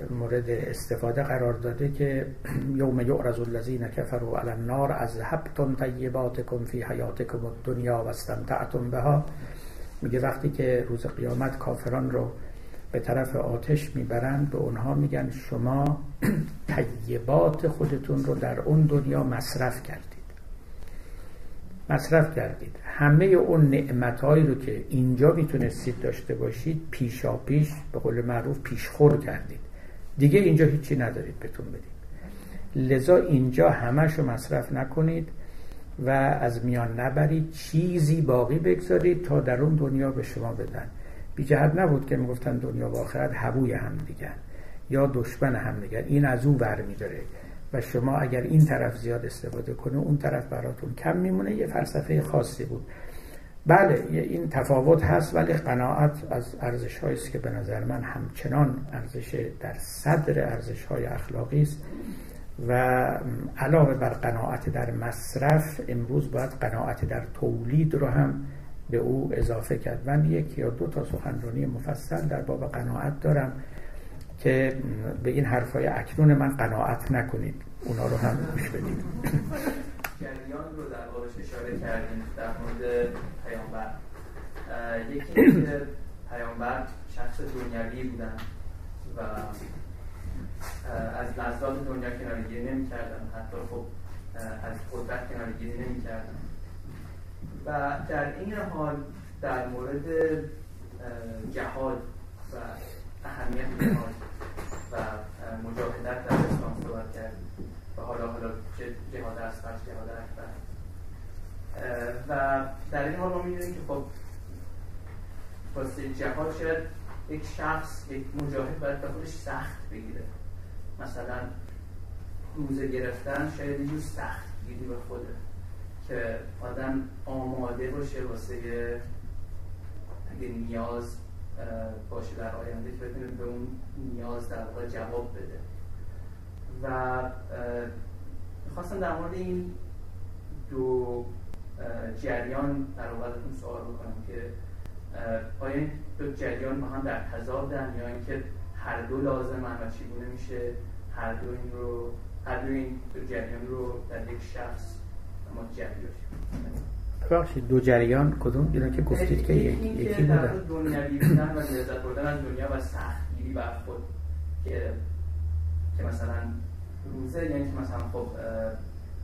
مورد استفاده قرار داده که یوم یعرض الذین کفروا علی النار از حبتم طیباتکم فی حیاتکم الدنیا و استمتعتم بها. میگه وقتی که روز قیامت کافران رو به طرف آتش می‌برند به اونها میگن شما طیبات خودتون رو در اون دنیا مصرف کردید. مصرف کردید. همه اون نعمتهایی رو که اینجا می‌تونستید داشته باشید پیشا پیش به قول معروف پیشخور کردید. دیگه اینجا هیچی ندارید بهتون بدید لذا اینجا همش رو مصرف نکنید و از میان نبرید چیزی باقی بگذارید تا در اون دنیا به شما بدن. بی جهت نبود که می‌گفتن دنیا و آخرت هبوی هم دیگه یا دشمن همدیگر این از او برمیداره و شما اگر این طرف زیاد استفاده کنه اون طرف براتون کم میمونه یه فلسفه خاصی بود. بله این تفاوت هست ولی قناعت از ارزش است که به نظر من همچنان ارزش در صدر ارزش های اخلاقی است و علاوه بر قناعت در مصرف امروز باید قناعت در تولید رو هم به او اضافه کرد. من یک یا دو تا سخنرانی مفصل در باب قناعت دارم. که به این حرفای اکنون من قناعت نکنید. اونا رو هم گوش بدید. جریان رو در بابش اشاره کردیم در مورد پیامبر. یکی که پیامبر شخص دنیوی بودن و از لذات دنیا کنارگیری نمی کردن حتی خب از قدرت کنارگیری نمی کردن و در این حال در مورد جهاد و اهمیت جهاد و مجاهدت در اسلام صحبت کرد. و حالا حالا جهاد اصغر جهاد اکبر. و در این حال ما می‌دونیم که خب واسه جهاد شاید یک شخص یک مجاهد باید به خودش سخت بگیره. مثلا روزه گرفتن شاید یه سخت گیری به خوده که آدم آماده باشه واسه اگه نیاز باشه در آینده که بتونه به اون نیاز در واقع جواب بده. و می‌خواستم در مورد این دو جریان در واقع سوال بکنم که آیا این دو جریان با هم در تضادن یا اینکه هر دو لازم و چگونه میشه هر دو این رو هر دو این دو جریان رو در یک شخص متجلی ببخشید دو جریان کدوم؟ اینا که گفتید که یکی بودن دنیوی بودن و لذت بردن از دنیا و سختگیری بر خود که که مثلا روزه یعنی که مثلا خب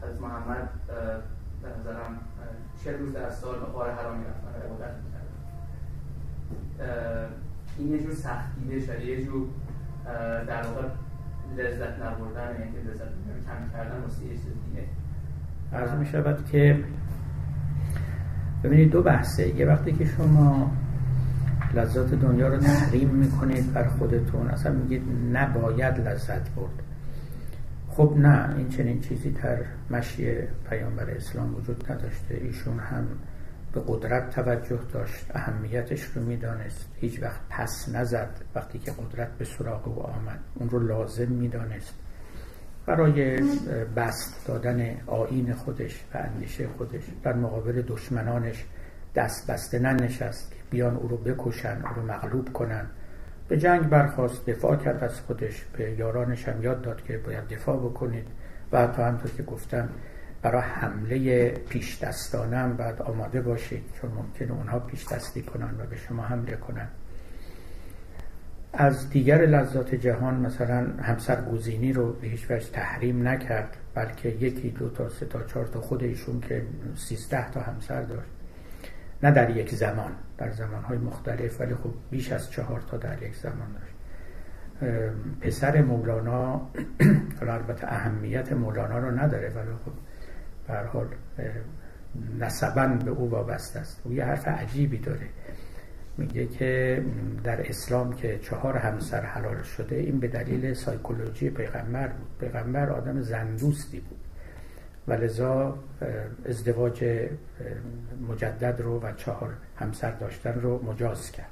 از محمد به نظرم چه روز در سال به قاره حرام می‌رفتن و عبادت می‌کردن. این یه جور سختگیری شده یه جور در واقع لذت نبردن یعنی لذت کم کردن واسه یه چیز دیگه. عرض می شود که ببینید دو بحثه. یه وقتی که شما لذات دنیا رو تحریم می‌کنید بر خودتون اصلا میگید نباید لذت برد. خب نه این چنین چیزی در مشی پیامبر اسلام وجود نداشته. ایشون هم به قدرت توجه داشت اهمیتش رو می‌دانست. هیچ وقت پس نزد وقتی که قدرت به سراغ او آمد. اون رو لازم می‌دانست. برای بست دادن آین خودش و اندیشه خودش در مقابل دشمنانش دست بسته ننشست بیان او رو بکشن او رو مغلوب کنن. به جنگ برخواست دفاع کرد از خودش. به یارانش هم یاد داد که باید دفاع بکنید و حتی همطور که گفتم برای حمله پیش دستانم باید آماده باشید چون ممکنه اونها پیش دستی کنن و به شما حمله کنن. از دیگر لذات جهان مثلا همسرگزینی رو به هیچ وجه تحریم نکرد بلکه یکی دو تا سه تا چهار تا خود ایشون که سیزده تا همسر داشت. نه در یک زمان در زمانهای مختلف ولی خب بیش از چهار تا در یک زمان داشت. پسر مولانا البته اهمیت مولانا رو نداره ولی خب به حال نسبا به او وابسته است. او یه حرف عجیبی داره. میگه که در اسلام که چهار همسر حلال شده این به دلیل سایکولوژی پیغمبر بود. پیغمبر آدم زندوستی بود. و لذا ازدواج مجدد رو و چهار همسر داشتن رو مجاز کرد.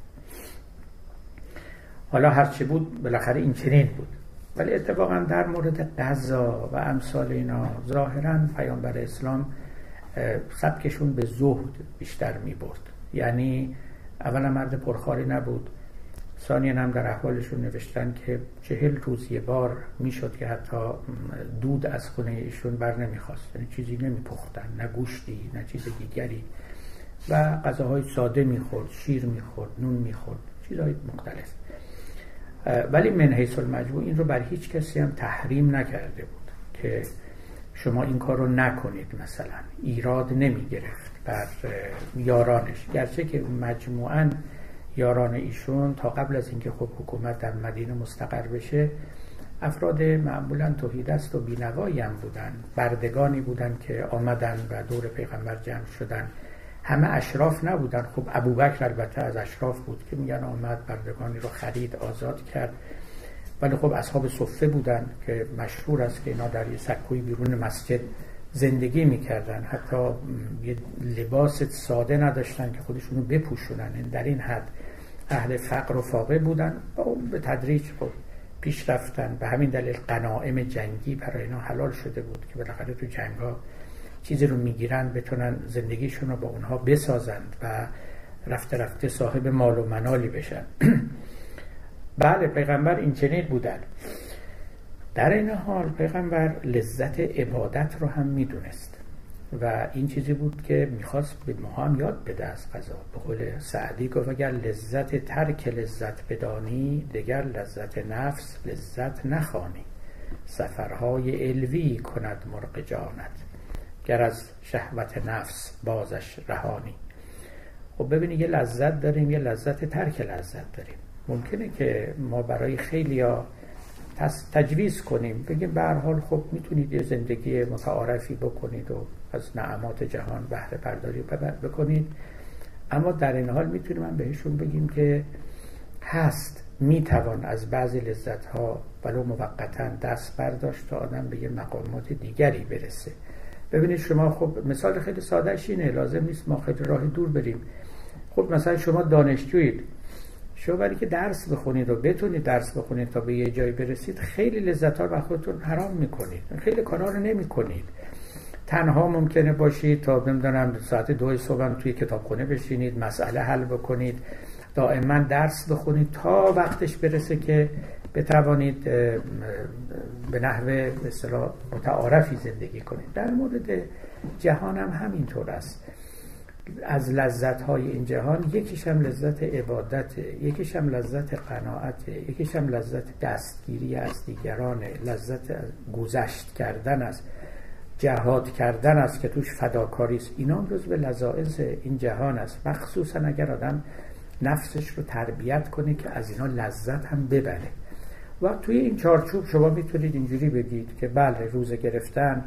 حالا هرچی بود بالاخره این چنین بود. ولی اتفاقا در مورد قضا و امثال اینا ظاهرا پیامبر اسلام سبکشون به زهد بیشتر می برد یعنی اولا مرد پرخاری نبود. ثانیا هم در احوالشون نوشتن که چهل روز یه بار می‌شد که حتی دود از خونه ایشون بر نمی‌خواست. یعنی چیزی نمیپختن نه گوشتی نه چیز دیگری. و غذاهای ساده می‌خورد شیر می‌خورد نون می‌خورد چیزهای مختلف. ولی من حیث المجموع این رو بر هیچ کسی هم تحریم نکرده بود که شما این کار رو نکنید مثلا. ایراد نمی گرفت بر یارانش. گرچه که مجموعا یاران ایشون تا قبل از اینکه خب حکومت در مدینه مستقر بشه افراد معمولا توحیدست و بینوایی هم بودن. بردگانی بودن که آمدن و دور پیغمبر جمع شدن. همه اشراف نبودن. خب ابوبکر البته از اشراف بود که میگن آمد بردگانی رو خرید آزاد کرد. ولی خب اصحاب صفه بودن که مشهور است که اینا در یه سکوی بیرون مسجد زندگی می‌کردن. حتی یه لباس ساده نداشتن که خودشونو بپوشونن. در این حد اهل فقر و فاقه بودن و به تدریج خب پیش رفتن. به همین دلیل قناعم جنگی برای اینا حلال شده بود که بالاخره تو جنگ ها چیزی رو می‌گیرن بتونن زندگیشون رو با اونها بسازند و رفته رفته صاحب مال و منالی بشن. بله پیغمبر این چنین بودن. در این حال پیغمبر لذت عبادت رو هم می‌دونست. و این چیزی بود که می‌خواست به ما هم یاد بده از قضا. به قول سعدی گفت اگر لذت ترک لذت بدانی دگر لذت نفس لذت نخوانی. سفرهای الوی کند مرق جانت گر از شهوت نفس بازش رهانی. خب ببینید یه لذت داریم یه لذت ترک لذت داریم. ممکنه که ما برای خیلی تجویز کنیم. بگیم به حال خب می‌تونید یه زندگی متعارفی بکنید و از نعمات جهان بهره برداری بکنید. اما در این حال می‌تونیم من بهشون بگیم که هست. می‌توان از بعضی لذت ها ولو موقتا دست برداشت تا آدم به یه مقامات دیگری برسه. ببینید شما خب مثال خیلی سادهش اینه لازم نیست ما خیلی راه دور بریم. خب مثلا شما دانشجویید. شما برای که درس بخونید و بتونید درس بخونید تا به یه جایی برسید خیلی لذت ها رو خودتون حرام می‌کنید. خیلی کارا رو نمی‌کنید. تنها ممکنه باشید تا نمی‌دونم ساعت دو صبح توی کتابخونه بشینید مسئله حل بکنید. دائما درس بخونید تا وقتش برسه که بتوانید به نحو مثلا متعارفی زندگی کنید. در مورد جهان هم همینطور است. از لذت های این جهان یکیش هم لذت عبادت یکیش هم لذت قناعت یکیش هم لذت دستگیری از دیگران لذت گذشت کردن است جهاد کردن است که توش فداکاری است. اینا هم به لذائز این جهان است. مخصوصا اگر آدم نفسش رو تربیت کنه که از اینا لذت هم ببره. و توی این چارچوب شما می‌تونید اینجوری بگید که بله روزه گرفتن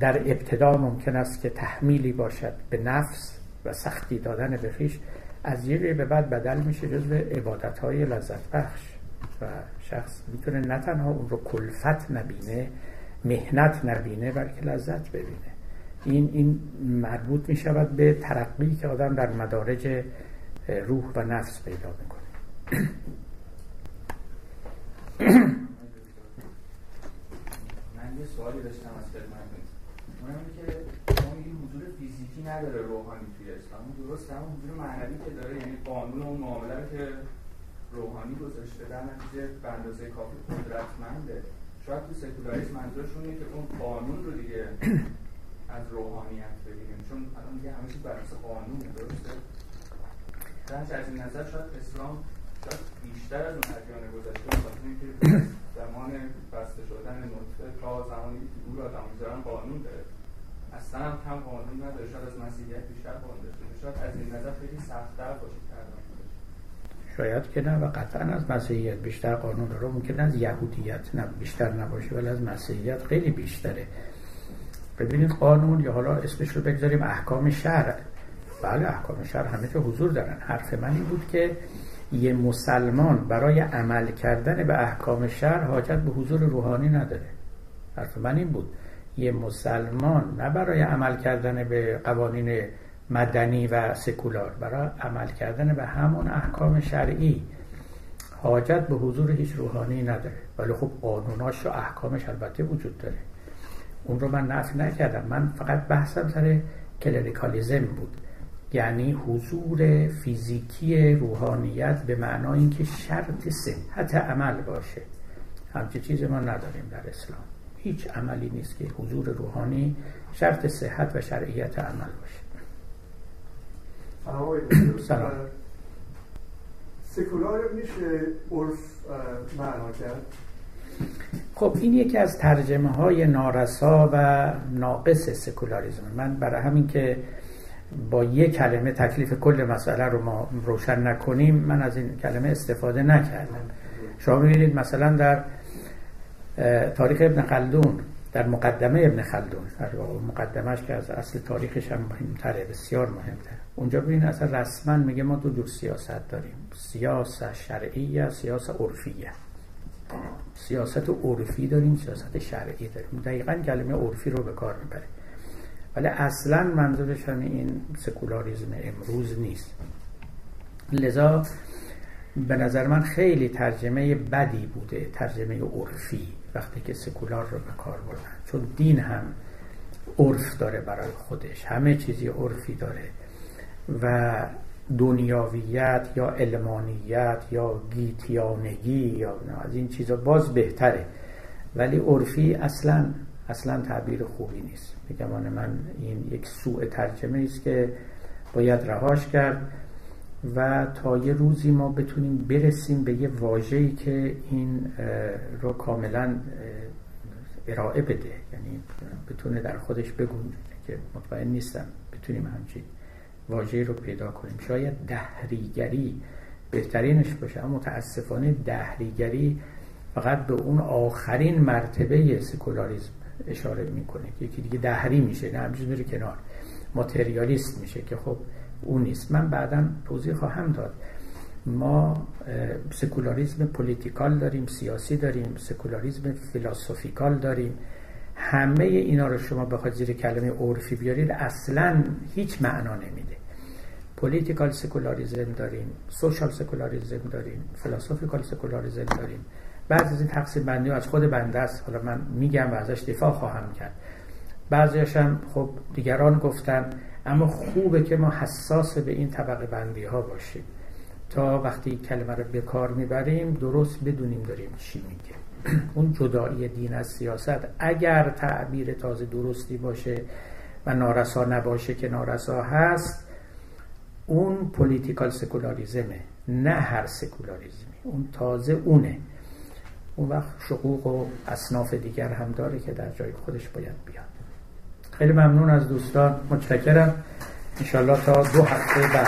در ابتدا ممکن است که تحمیلی باشد به نفس و سختی دادن به خیش از یه به بعد بدل میشه جزو عبادت های لذت بخش. و شخص می‌تونه نه تنها اون رو کلفت نبینه مهنت نبینه بلکه لذت ببینه. این این مربوط می شود به ترقی که آدم در مدارج روح و نفس پیدا می‌کنه. یه سوالی داشتم از اونم که ما میگیم حضور فیزیکی نداره روحانی توی اسلام. درست همون حضور معنوی که داره یعنی قانون و معامله که روحانی گذاشته در نتیجه به اندازه کافی قدرتمنده. شاید تو سکولاریسم منظورشون اینه که اون قانون رو دیگه از روحانیت ببینیم چون الان دیگه همه چیز بر قانون درسته؟ در از این نظر شاید اسلام شاید بیشتر از اون ادیان گذشته زمان بسته شدن نطفه تا زمانی که دور آدم می‌ذارن قانون داره. اصلا هم قانون نداره. شاید از مسیحیت بیشتر قانون داشته شاید از این نظر خیلی سختتر باشه کردن. شاید که نه و قطعا از مسیحیت بیشتر قانون داره. ممکن از یهودیت نه بیشتر نباشه ولی از مسیحیت خیلی بیشتره. ببینید قانون یا حالا اسمش رو بگذاریم احکام شرع. بله احکام شرع همه که حضور دارن. حرف من این بود که یه مسلمان برای عمل کردن به احکام شرع حاجت به حضور روحانی نداره. حرف من این بود. یه مسلمان نه برای عمل کردن به قوانین مدنی و سکولار برای عمل کردن به همون احکام شرعی حاجت به حضور هیچ روحانی نداره. ولی خب قانوناش و احکامش البته وجود داره. اون رو من نفی نکردم. من فقط بحثم سر کلریکالیزم بود. یعنی حضور فیزیکی روحانیت به معنای اینکه شرط صحت عمل باشه. همچه چیز ما نداریم در اسلام. هیچ عملی نیست که حضور روحانی شرط صحت و شرعیت عمل باشه. سلام سکولار میشه عرف معنا کرد؟ خب این یکی از ترجمه های نارسا و ناقص سکولاریزم. من برای همین که با یک کلمه تکلیف کل مسئله رو ما روشن نکنیم من از این کلمه استفاده نکردم. شما می‌بینید مثلا در تاریخ ابن خلدون در مقدمه ابن خلدون در مقدمش که از اصل تاریخش هم مهمتره بسیار مهمتره. اونجا ببین اصلا رسما میگه ما دو جور سیاست داریم. سیاست شرعیه سیاست عرفیه. سیاست عرفی داریم سیاست شرعی داریم. دقیقا کلمه عرفی رو به کار می‌بره. ولی اصلا منظورش هم این سکولاریزم امروز نیست. لذا به نظر من خیلی ترجمه بدی بوده ترجمه عرفی وقتی که سکولار رو به کار بردن. چون دین هم عرف داره برای خودش همه چیزی عرفی داره و دنیاویت یا علمانیت یا گیتیانگی یا از این چیزا باز بهتره. ولی عرفی اصلا اصلا تعبیر خوبی نیست. بگمان من این یک سوء ترجمه است که باید رهاش کرد و تا یه روزی ما بتونیم برسیم به یه واژه‌ای که این رو کاملا ارائه بده. یعنی بتونه در خودش بگنجونه که مطمئن نیستم بتونیم همچین واژه رو پیدا کنیم. شاید دهریگری بهترینش باشه اما متاسفانه دهریگری فقط به اون آخرین مرتبه سکولاریزم اشاره می‌کنه یکی دیگه دهری میشه نه میره کنار. ماتریالیست میشه که خب اون نیست. من بعدا توضیح خواهم داد. ما سکولاریزم political داریم سیاسی داریم سکولاریزم philosophical داریم. همه اینا رو شما بخواید زیر کلمه عرفی بیارید اصلا هیچ معنا نمیده. political secularism داریم social secularism داریم philosophical secularism داریم. بعضی از این تقسیم بندی از خود بنده است. حالا من میگم و ازش دفاع خواهم کرد. بعضیش هم خب دیگران گفتن اما خوبه که ما حساس به این طبقه بندی ها باشیم. تا وقتی کلمه رو به کار می‌بریم درست بدونیم داریم چی میگه اون جدایی دین از سیاست. اگر تعبیر تازه درستی باشه و نارسا نباشه که نارسا هست اون پولیتیکال سکولاریزمه نه هر سکولاریزمی اون تازه اونه. اون وقت شقوق و اصناف دیگر هم داره که در جای خودش باید بیاد. خیلی ممنون از دوستان. متشکرم. انشالله تا دو هفته بعد